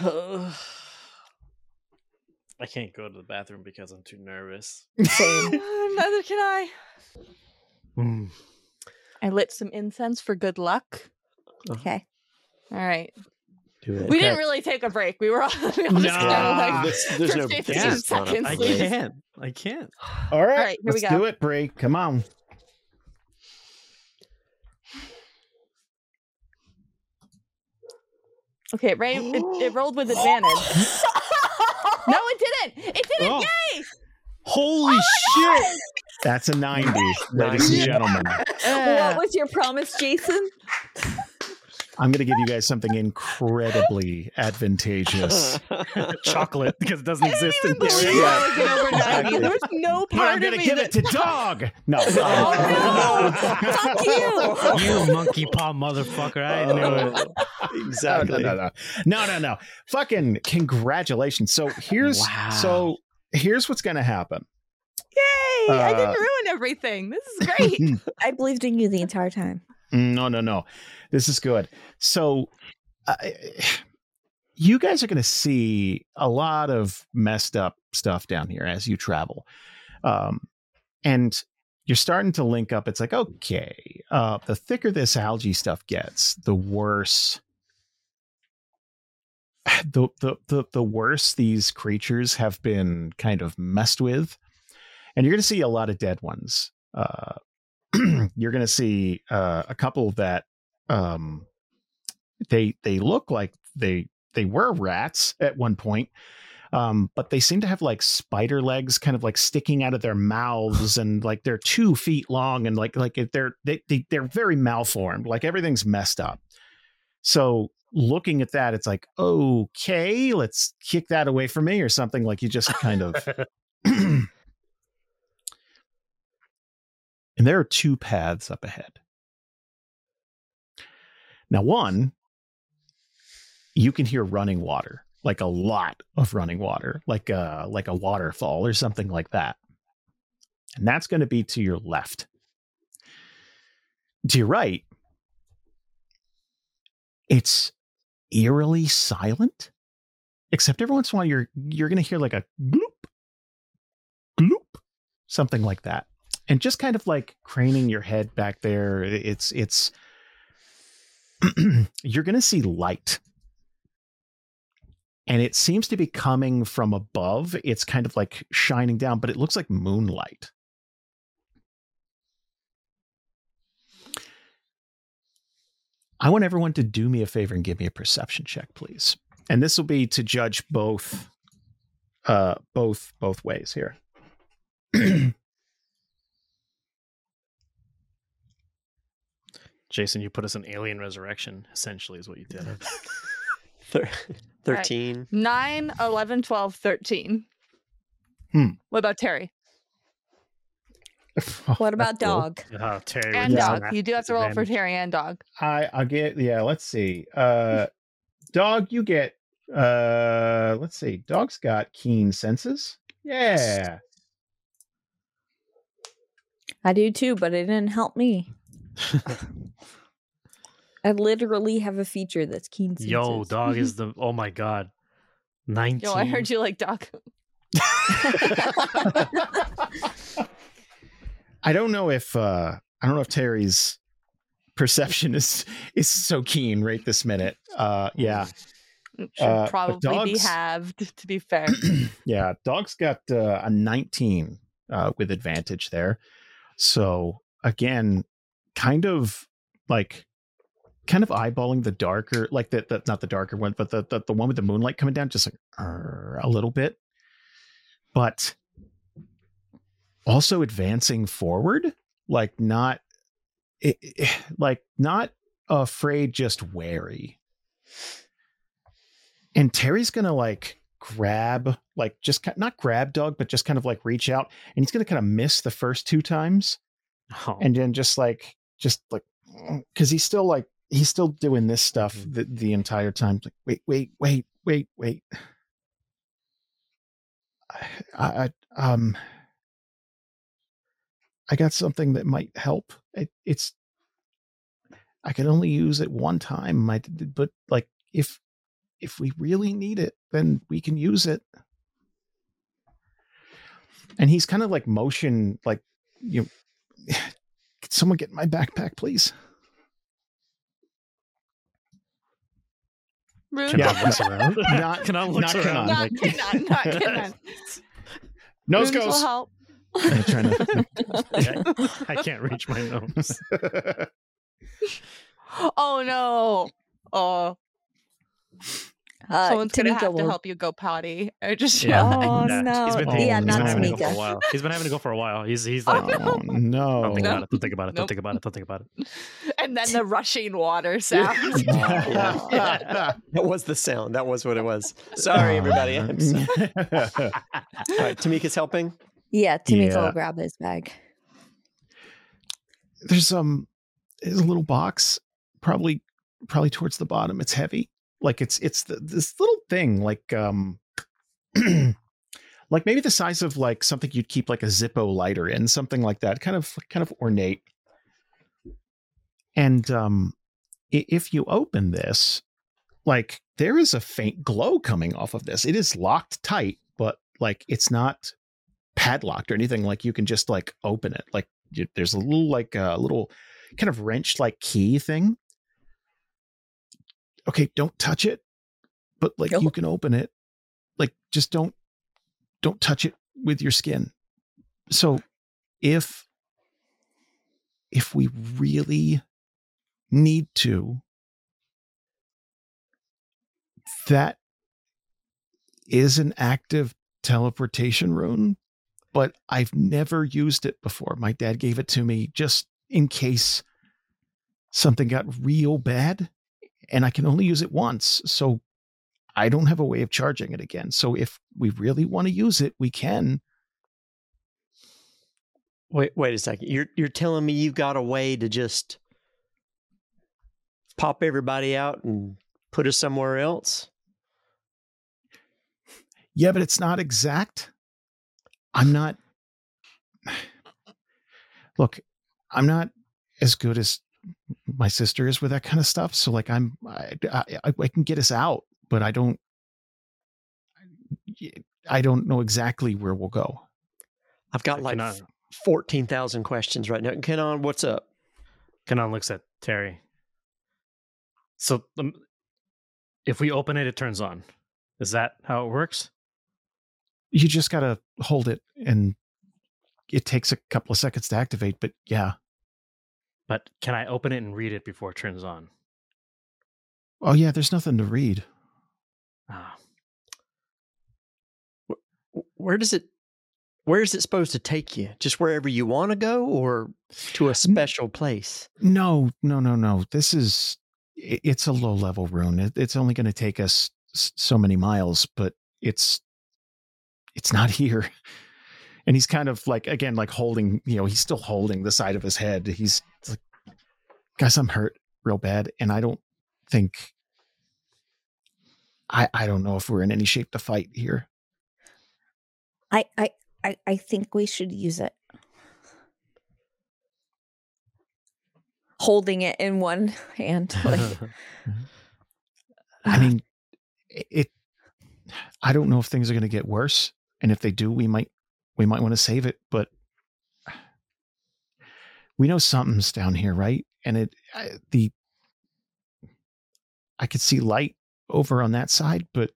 I can't go to the bathroom because I'm too nervous. Same. Neither can I. Mm. I lit some incense for good luck. Okay. All right. Do it. We didn't really take a break. We were all, we all just kind of Nah. like. This- there's no 15 this is not a seconds, I can't. I can't. All right, right, here we let's go. do it, Bree. Come on. Okay, Ray, it, it rolled with advantage. no, it didn't. It didn't. Oh. Yay! Holy shit! That's a 90, ladies and gentlemen. what Uh, was your promise, Jason? I'm going to give you guys something incredibly advantageous. Chocolate because it doesn't I exist even in theory. I was gonna over 90. There was no But part I'm going to give that... it to Dog. No. Oh, Fuck you. You monkey paw motherfucker. I knew it. No, exactly. no, no, no, no, no, no. Fucking congratulations. So here's Wow. so here's what's going to happen. Yay! I Uh, didn't ruin everything. This is great. I believed in you the entire time. No, no, no. This is good. So, uh, you guys are going to see a lot of messed up stuff down here as you travel. Um, and you're starting to link up. It's like, okay, uh, the thicker this algae stuff gets, the worse. The, the the the worse these creatures have been kind of messed with, and you're going to see a lot of dead ones. Uh, you're going to see uh, a couple that um, they they look like they they were rats at one point, um, but they seem to have like spider legs, kind of like sticking out of their mouths, and like they're two feet long, and like like they're they, they they're very malformed, like everything's messed up. So looking at that, it's like okay, let's kick that away from me or something. Like you just kind of. And there are two paths up ahead. Now, one, you can hear running water, like a lot of running water, like a like a waterfall or something like that. And that's going to be to your left. To your right, it's eerily silent, except every once in a while you're you're going to hear like a gloop, gloop, something like that. And just kind of like craning your head back there it's it's you're going to see light. And it seems to be coming from above. It's kind of like shining down but it looks like moonlight i want everyone to do me a favor and give me a perception check please and this will be to judge both uh both both ways here Jason, you put us in Alien Resurrection, essentially, is what you did. Thir- Thirteen. 9, 11, 12, 13. Hmm. What about Terry? What about dog? Oh, Terry. And with Yeah. dog. You do have to roll for. Terry and dog. I I'll get yeah, let's see. Uh dog, you get uh let's see. Dog's got keen senses. Yeah. I do too, but it didn't help me. I literally have a feature that's keen senses. Yo, dog is the. Oh my god. 19. Yo, I heard you like dog. I don't know if uh I don't know if Terry's perception is is so keen right this minute. Uh yeah. It Should Uh, probably be halved, to be fair. yeah, dog's got uh, a 19 uh, with advantage there. So again, kind of like kind of eyeballing the darker, like the, the not the darker one, but the, the the one with the moonlight coming down, just like a little bit, but also advancing forward, like not it, it- like not afraid, just wary. And Terry's gonna like grab, like just not grab dog, but just kind of like reach out, and he's gonna kind of miss the first two times, Oh, and then just like just like because he's still like he's still doing this stuff Mm-hmm. the, the entire time. Like wait, wait, wait, wait, wait. I, I um I got something that might help. It, it's I can only use it one time. My but like if if we really need it, then we can use it. And he's kind of like motion like you know, Could someone get my backpack, please? Rune, Kanan Yeah. looks around. Not- Kanan looks not around. Kanan. not like- Kanan, not Kanan. Nose Runes will goes. help. I'm trying to. Yeah, I can't reach my nose. Oh no. Oh, Uh, someone's gonna Tamika have to help you go potty. Or just Yeah. Oh, Yeah. no. He's been Oh, Yeah, he's not been having to go for a Tamika. while. He's been having to go for a while. He's he's like, oh don't no! think No. about it. Don't think about it. Don't think about it. Don't think about it. and then the rushing water sound. Yeah. That was the sound. That was what it was. Sorry, everybody. I'm sorry. All right, Tamika's helping. Yeah, Tamika Yeah. will grab his bag. There's um, there's a little box, probably probably towards the bottom. It's heavy, like it's it's the, this little thing, like um, like maybe the size of like something you'd keep like a Zippo lighter in, something like that, kind of kind of ornate. And um, if you open this, like there is a faint glow coming off of this. It is locked tight, but like it's not padlocked or anything. Like you can just like open it. Like you, there's a little like a little kind of wrench like key thing. Okay, don't touch it, but like you can open it. Like just don't don't touch it with your skin. So if if we really need to that is an active teleportation rune but I've never used it before. My dad gave it to me just in case something got real bad, and I can only use it once. So I don't have a way of charging it again. So if we really want to use it, we can. Wait, wait a second. You're you're telling me you've got a way to just pop everybody out and put us somewhere else? Yeah, but it's not exact. I'm not. Look, I'm not as good as my sister is with that kind of stuff. So, like, I'm I, I, I can get us out, but I don't. I don't know exactly where we'll go. I've got like Kanan, fourteen thousand questions right now. Kenon, what's up? Kanan looks at Terry. So um, if we open it, it turns on. Is that how it works? You just gotta hold it, and it takes a couple of seconds to activate. But yeah, But can I open it and read it before it turns on? oh yeah, there's nothing to read. Ah, Where does it? Where is it supposed to take you? Just wherever you want to go, or to a special place? No, no, no, no. This is it's a low level rune. It's only going to take us so many miles, but it's it's not here. And he's kind of like again, like holding. You know, he's still holding the side of his head. He's like, guys, I'm hurt real bad, and I don't think. I I don't know if we're in any shape to fight here. I, I, I, I think we should use it. Holding it in one hand. Like, I mean, it, it. I don't know if things are going to get worse, and if they do, we might we might want to save it. But we know something's down here, right? And it I, the I could see light over on that side, but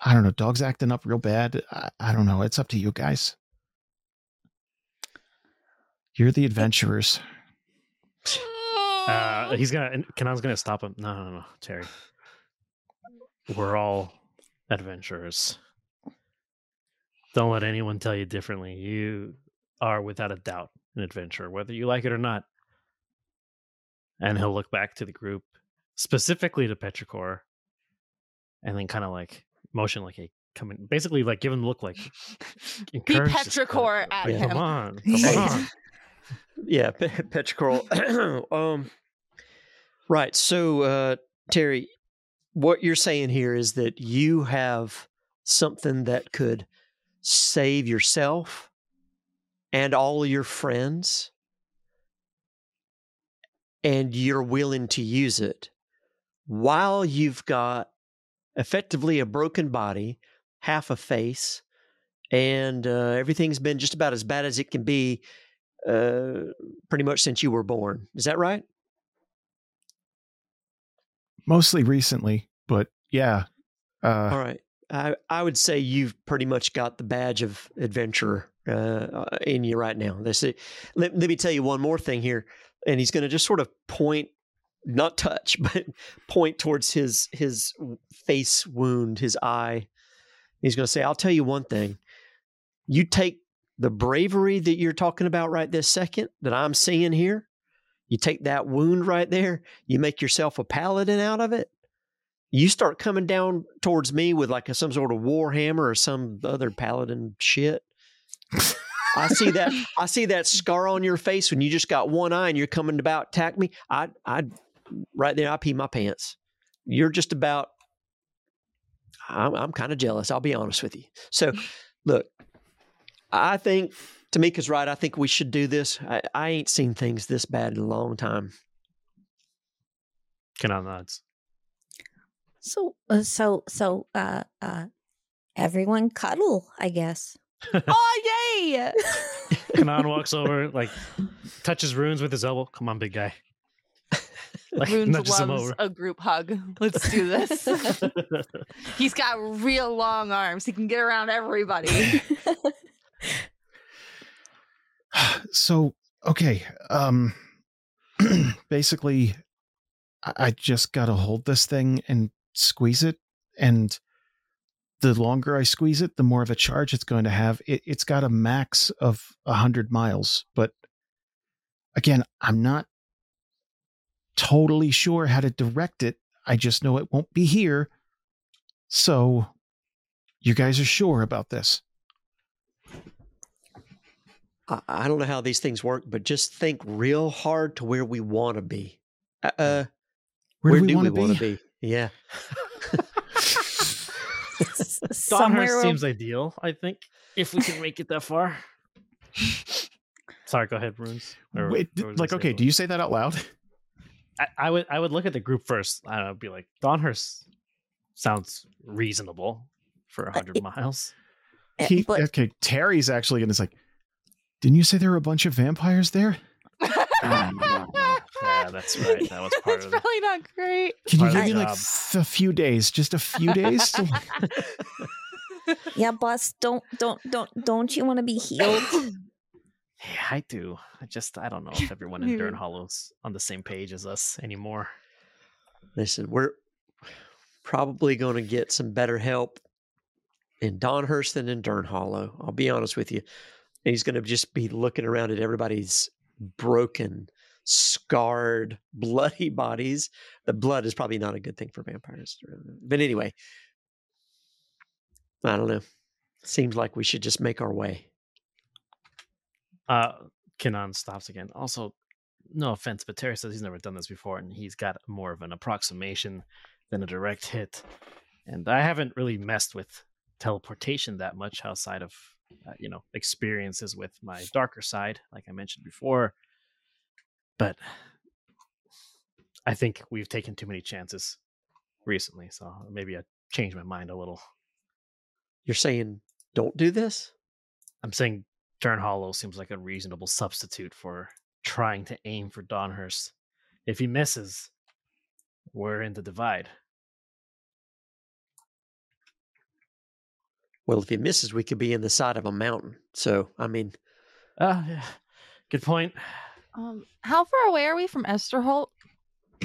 I don't know. Dog's acting up real bad. I, I don't know. It's up to you guys. You're the adventurers. uh, he's gonna. Kanan's gonna stop him. No, no, no, Terry. We're all adventurers. Don't let anyone tell you differently. You are, without a doubt, an adventurer, whether you like it or not. And he'll look back to the group, specifically to Petrichor, and then kind of like motion like a come in, basically like give him look like Be encourage this. Petrichor at Like, him. Come on, come on. Yeah, Pe- Petrichor. um, right. So, uh, Terry, what you're saying here is that you have something that could save yourself and all your friends, and you're willing to use it while you've got effectively a broken body, half a face, and uh, everything's been just about as bad as it can be uh, pretty much since you were born. Is that right? Mostly recently, but yeah. Uh, All right. I, I would say you've pretty much got the badge of adventurer uh, in you right now. This, let, let me tell you one more thing here, and he's going to just sort of point, not touch, but point towards his his face wound, his eye. He's going to say, "I'll tell you one thing. You take the bravery that you're talking about right this second that I'm seeing here. You take that wound right there. You make yourself a paladin out of it." You start coming down towards me with like a, some sort of war hammer or some other paladin shit. I see that I see that scar on your face when you just got one eye and you're coming about attack me. I I right there I pee my pants. You're just about I'm I'm kind of jealous, I'll be honest with you. So mm. look, I think Tamika's right. I think we should do this. I, I ain't seen things this bad in a long time. Kanan nods. So, uh, so, so, uh, uh, everyone cuddle, I guess. oh yay! Kanan walks over, like touches runes with his elbow. Come on, big guy. Like, Runes nudges him loves over. a group hug. Let's do this. He's got real long arms. He can get around everybody. so okay um basically I, I just gotta hold this thing and squeeze it and the longer i squeeze it the more of a charge it's going to have. It, it's got a max of 100 miles but again i'm not totally sure how to direct it. I just know it won't be here. So you guys are sure about this? I, don't know how these things work, but just think real hard to where we want to be. Uh, uh, where, where do we, wanna want to be? Yeah. Dawnhurst Somewhere seems ideal, I think, if we can make it that far. Sorry, go ahead, Runes. Or- Wait, or like, okay, do you say that out loud? I, I would I would look at the group first. I don't be like, Dawnhurst sounds reasonable for a hundred miles. Eh, He, but okay, Terry's actually going to like, didn't you say there were a bunch of vampires there? Yeah, that's right. That was part That's of probably not great. Can you give the me like job. f- a few days, just a few days? to- yeah, boss, don't, don't, don't, don't you want to be healed? Yeah, I do. I just I don't know if everyone in Dern Hollow's on the same page as us anymore. Listen, we're probably going to get some better help in Donhurst than in Dern Hollow. I'll be honest with you. And he's going to just be looking around at everybody's broken, scarred, bloody bodies. The blood is probably not a good thing for vampires. But anyway, I don't know. Seems like we should just make our way. Uh Kenan stops again. Also, no offense, but Terry says he's never done this before and he's got more of an approximation than a direct hit. And I haven't really messed with teleportation that much outside of uh, you know, experiences with my darker side like I mentioned before. But I think we've taken too many chances recently, so maybe I changed my mind a little. You're saying don't do this? I'm saying Dern Hollow seems like a reasonable substitute for trying to aim for Donhurst. If he misses, we're in the divide. Well, if he misses, we could be in the side of a mountain. So, I mean, Ah, yeah. Good point. Um, how far away are we from Esterholt?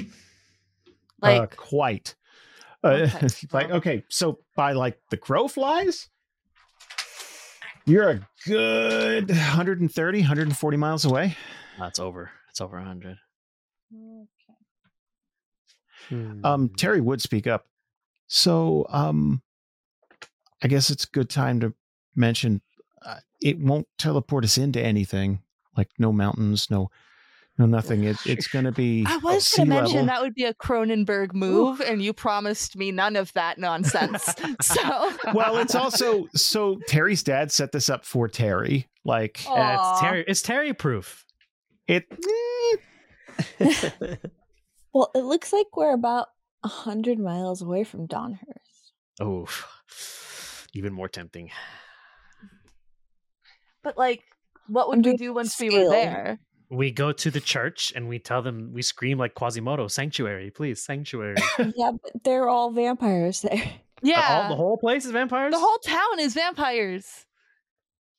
uh, Like, quite. Uh, Okay, like, okay, so by like the crow flies? You're a good 130, 140 miles away. That's over. It's over 100. Um, Terry would speak up. So, um, I guess it's a good time to mention uh, it won't teleport us into anything, like no mountains, no, no nothing. It, it's going to be. I was going to mention level. that would be a Cronenberg move, and you promised me none of that nonsense. so, Well, it's also so Terry's dad set this up for Terry. Like. Yeah, it's Terry. It's Terry proof. it. eh, Well, it looks like we're about a hundred miles away from Donhurst. Oh, even more tempting. but like, what I'm would we do once we were there? We go to the church and we tell them we scream like Quasimodo, "Sanctuary, please, sanctuary!" yeah, but they're all vampires there. Yeah, All, the whole place is vampires. the whole town is vampires.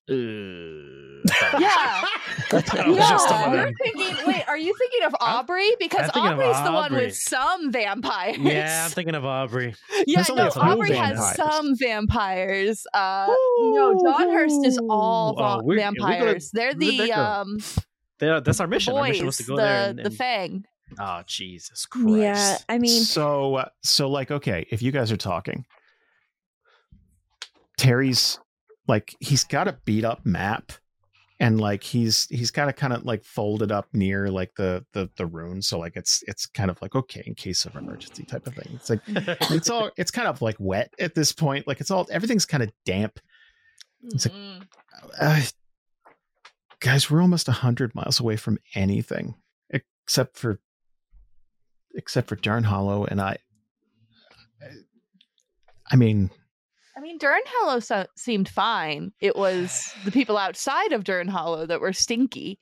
Uh, Yeah. That was just some of You're thinking, wait, are you thinking of Aubrey? Because thinking of Aubrey's the one with some vampires. Yeah, I'm thinking of Aubrey. yeah, There's only no, a few Aubrey has some vampires. Uh, no, Donhurst is all Ooh. Va- we- we gotta- vampires. They're we the um There- that's our mission. Our mission was to go the there and, the Fang. oh Jesus Christ! Yeah, I mean, so uh, so like okay, if you guys are talking, Terry's like he's got a beat up map, and like he's he's got it kind of like folded up near like the the the rune, so like it's it's kind of like okay in case of emergency type of thing. It's like it's all it's kind of like wet at this point. Like it's all everything's kind of damp. It's like- Mhm. Uh, guys, we're almost a hundred miles away from anything except for except for Dern Hollow, and I. I mean, I mean, Dern Hollow so- seemed fine. It was the people outside of Dern Hollow that were stinky.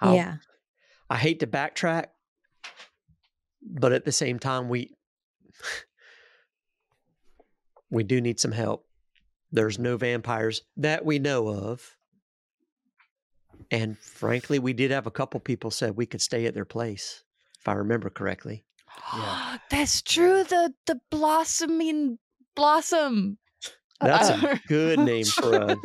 I'll- yeah. I hate to backtrack, but at the same time, we we do need some help. There's no vampires that we know of, and frankly, we did have a couple people said we could stay at their place, if I remember correctly. Yeah. That's true. The the blossoming blossom. That's Uh, a good name for a,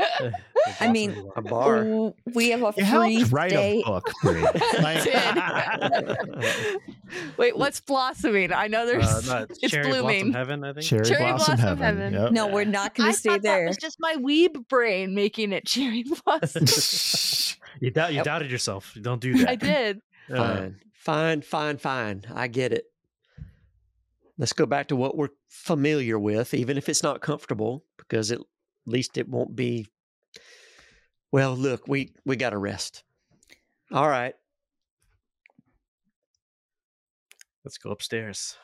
I mean, a bar. we have a you free helped write day. a book, Like, Wait, what's blossoming? I know there's. Uh, no, it's Cherry Blossom. Heaven, I think. cherry, Cherry blossom, blossom heaven. heaven. Yep. No, we're not going to stay there. It's just my weeb brain making it cherry blossom. You doubt you Yep. doubted yourself. Don't do that. I did. Uh, Fine, fine, fine, fine. I get it. Let's go back to what we're familiar with, even if it's not comfortable, because at least it won't be. Well, look, we we got to rest. All right. let's go upstairs.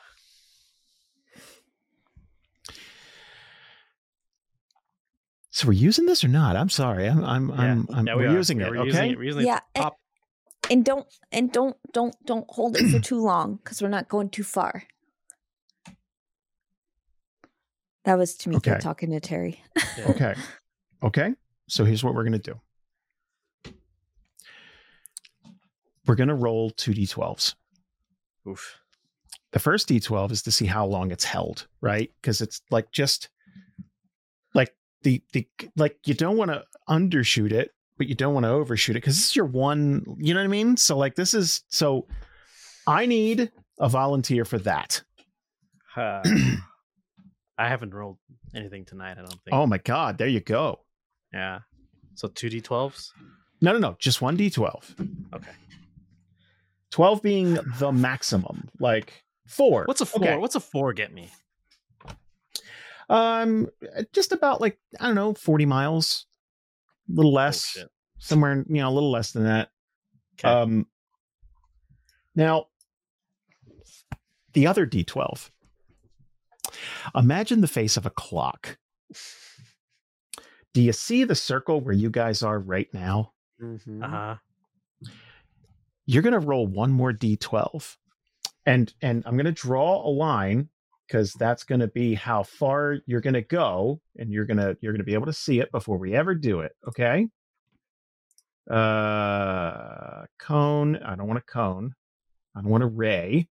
So we're using this or not? I'm sorry. I'm I'm I'm, I'm Yeah, we we're are. using Yeah, it. we're Okay. using it. We're using Yeah, to and- pop- And don't and don't don't don't hold it for too long because we're not going too far. That was Tamika Okay. talking to Terry. yeah. Okay. Okay. So here's what we're gonna do. We're gonna roll two d12s. Oof. The first d12 is to see how long it's held, right? Because it's like just like the the like you don't want to undershoot it, but you don't want to overshoot it because this is your one. You know what I mean? So like this is so. I need a volunteer for that. Uh, I haven't rolled anything tonight. I don't think. Oh my god! There you go. yeah. So two d12s. No, no, no. Just one d12. Okay. 12 being the maximum. Like four. What's a four? Okay. What's a four get me? Um, just about like, I don't know, 40 miles, a little less, Oh, somewhere, you know, a little less than that. Okay. Um, now, the other D12. Imagine the face of a clock. Do you see the circle where you guys are right now? Mhm. uh-huh. You're going to roll one more D12. And and I'm going to draw a line because that's going to be how far you're going to go and you're going to you're going to be able to see it before we ever do it, okay? Uh cone, I don't want a cone. I don't want a ray.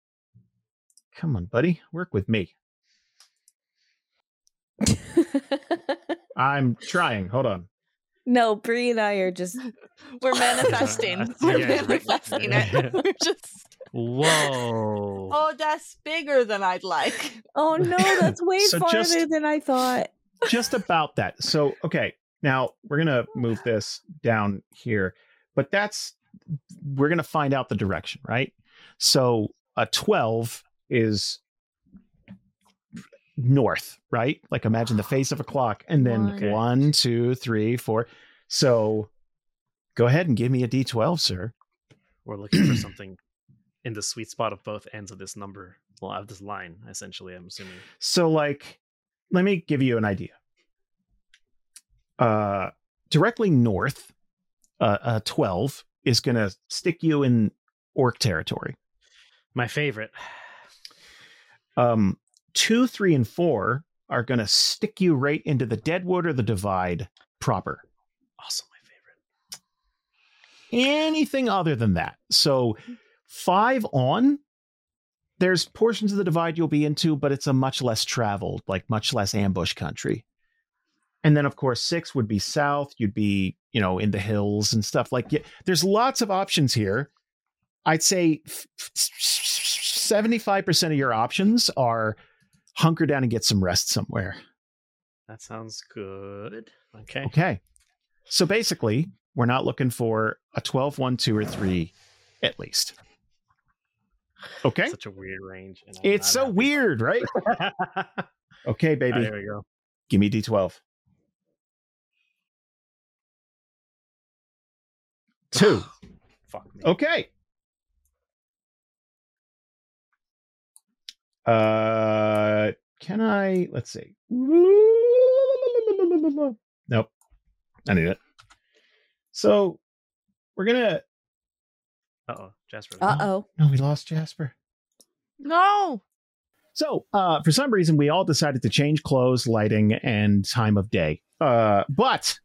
Come on, buddy, work with me. I'm trying. Hold on. No, Bree and I are just We're manifesting. We're yeah, right. manifesting it. We're just Whoa. oh, that's bigger than I'd like. Oh no, that's way So farther just- than I thought. just about that. So, okay, now we're gonna move this down here, but that's we're gonna find out the direction, right? So, a twelve is north, right? Like imagine the face of a clock, and then Okay. one, two, three, four. So, go ahead and give me a D twelve, sir. We're looking for something in the sweet spot of both ends of this number. Well, of this line, essentially, I'm assuming. So, like, let me give you an idea. Uh, directly north, uh, uh 12 is going to stick you in orc territory. My favorite. Um, two, three, and four are going to stick you right into the Deadwood or the Divide proper. Also my favorite. Anything other than that. So, five on, there's portions of the Divide you'll be into, but it's a much less traveled, like much less ambush country. And then, of course, six would be south. You'd be, you know, in the hills and stuff. Like, yeah, there's lots of options here. I'd say f- f- 75% of your options are hunker down and get some rest somewhere. That sounds good. Okay. Okay. So basically, we're not looking for a 12, 1, 2, or 3 at least. Okay. Such a weird range. and It's so weird, right? Okay, baby. there we go. Give me D12. Two. Fuck me. Okay. Uh, can I? Let's see. Nope. I need it. So we're gonna. Uh-oh. Jasper. Uh oh. No, we lost Jasper. No. So, uh, for some reason, we all decided to change clothes, lighting, and time of day. Uh, but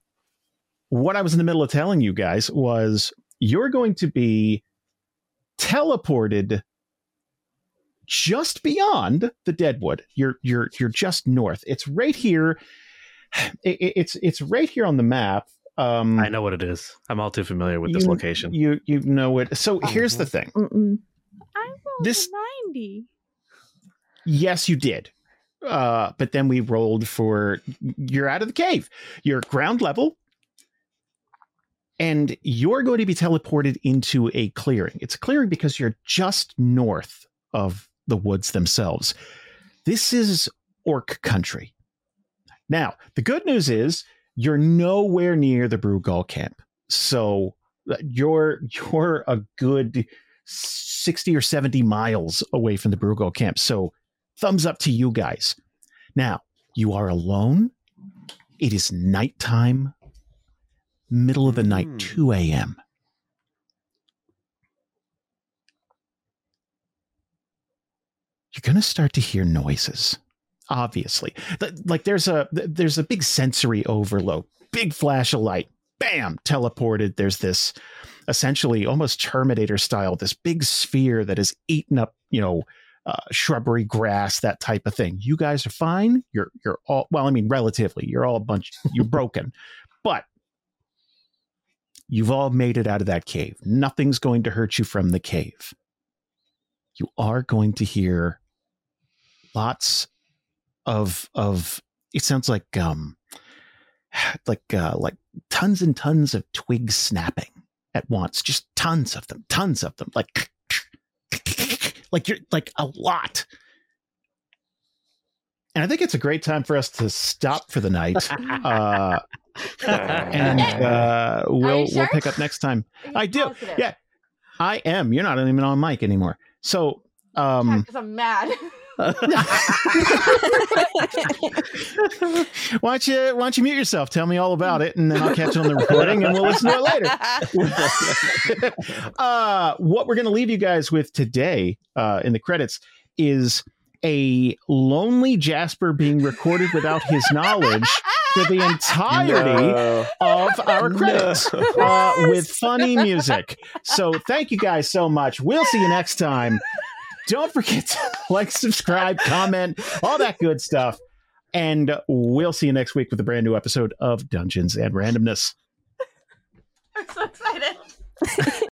what I was in the middle of telling you guys was you're going to be teleported just beyond the Deadwood. You're you're you're just north. It's right here. It- it- it's it's right here on the map. Um, I know what it is. I'm all too familiar with this location. You you know it. So here's the thing. Mm-mm. I rolled This- a 90. Yes, you did. Uh, but then we rolled for you're out of the cave. You're ground level. And you're going to be teleported into a clearing. It's a clearing because you're just north of the woods themselves. This is orc country. Now, the good news is you're nowhere near the Brugal camp. So uh, you're you're a good 60 or 70 miles away from the Brugal camp. So thumbs up to you guys. Now, you are alone. It is nighttime, middle of the night, Hmm. 2 a.m. You're going to start to hear noises. Obviously, like there's a there's a big sensory overload. Big flash of light, bam, teleported. There's this essentially almost Terminator style, this big sphere that has eaten up, you know, uh, shrubbery, grass, that type of thing. You guys are fine. You're you're all well. I mean, relatively, you're all a bunch. You're broken, but you've all made it out of that cave. Nothing's going to hurt you from the cave. You are going to hear lots of of. It sounds like um, like uh, like tons and tons of twigs snapping at once. Just tons of them. Tons of them. Like like you're like a lot. And I think it's a great time for us to stop for the night. Uh, and uh, we'll we'll pick up next time. I do. Positive. Yeah. I am. You're not even on mic anymore. So um Because I'm mad. why don't you why don't you mute yourself? Tell me all about it, and then I'll catch you on the recording, and we'll listen to it later. uh, what we're going to leave you guys with today uh, in the credits is a lonely Jasper being recorded without his knowledge for the entirety No. of our No. credits uh, with funny music. So thank you guys so much. We'll see you next time. Don't forget to like, subscribe, comment, all that good stuff. And we'll see you next week with a brand new episode of Dungeons and Randomness. I'm so excited.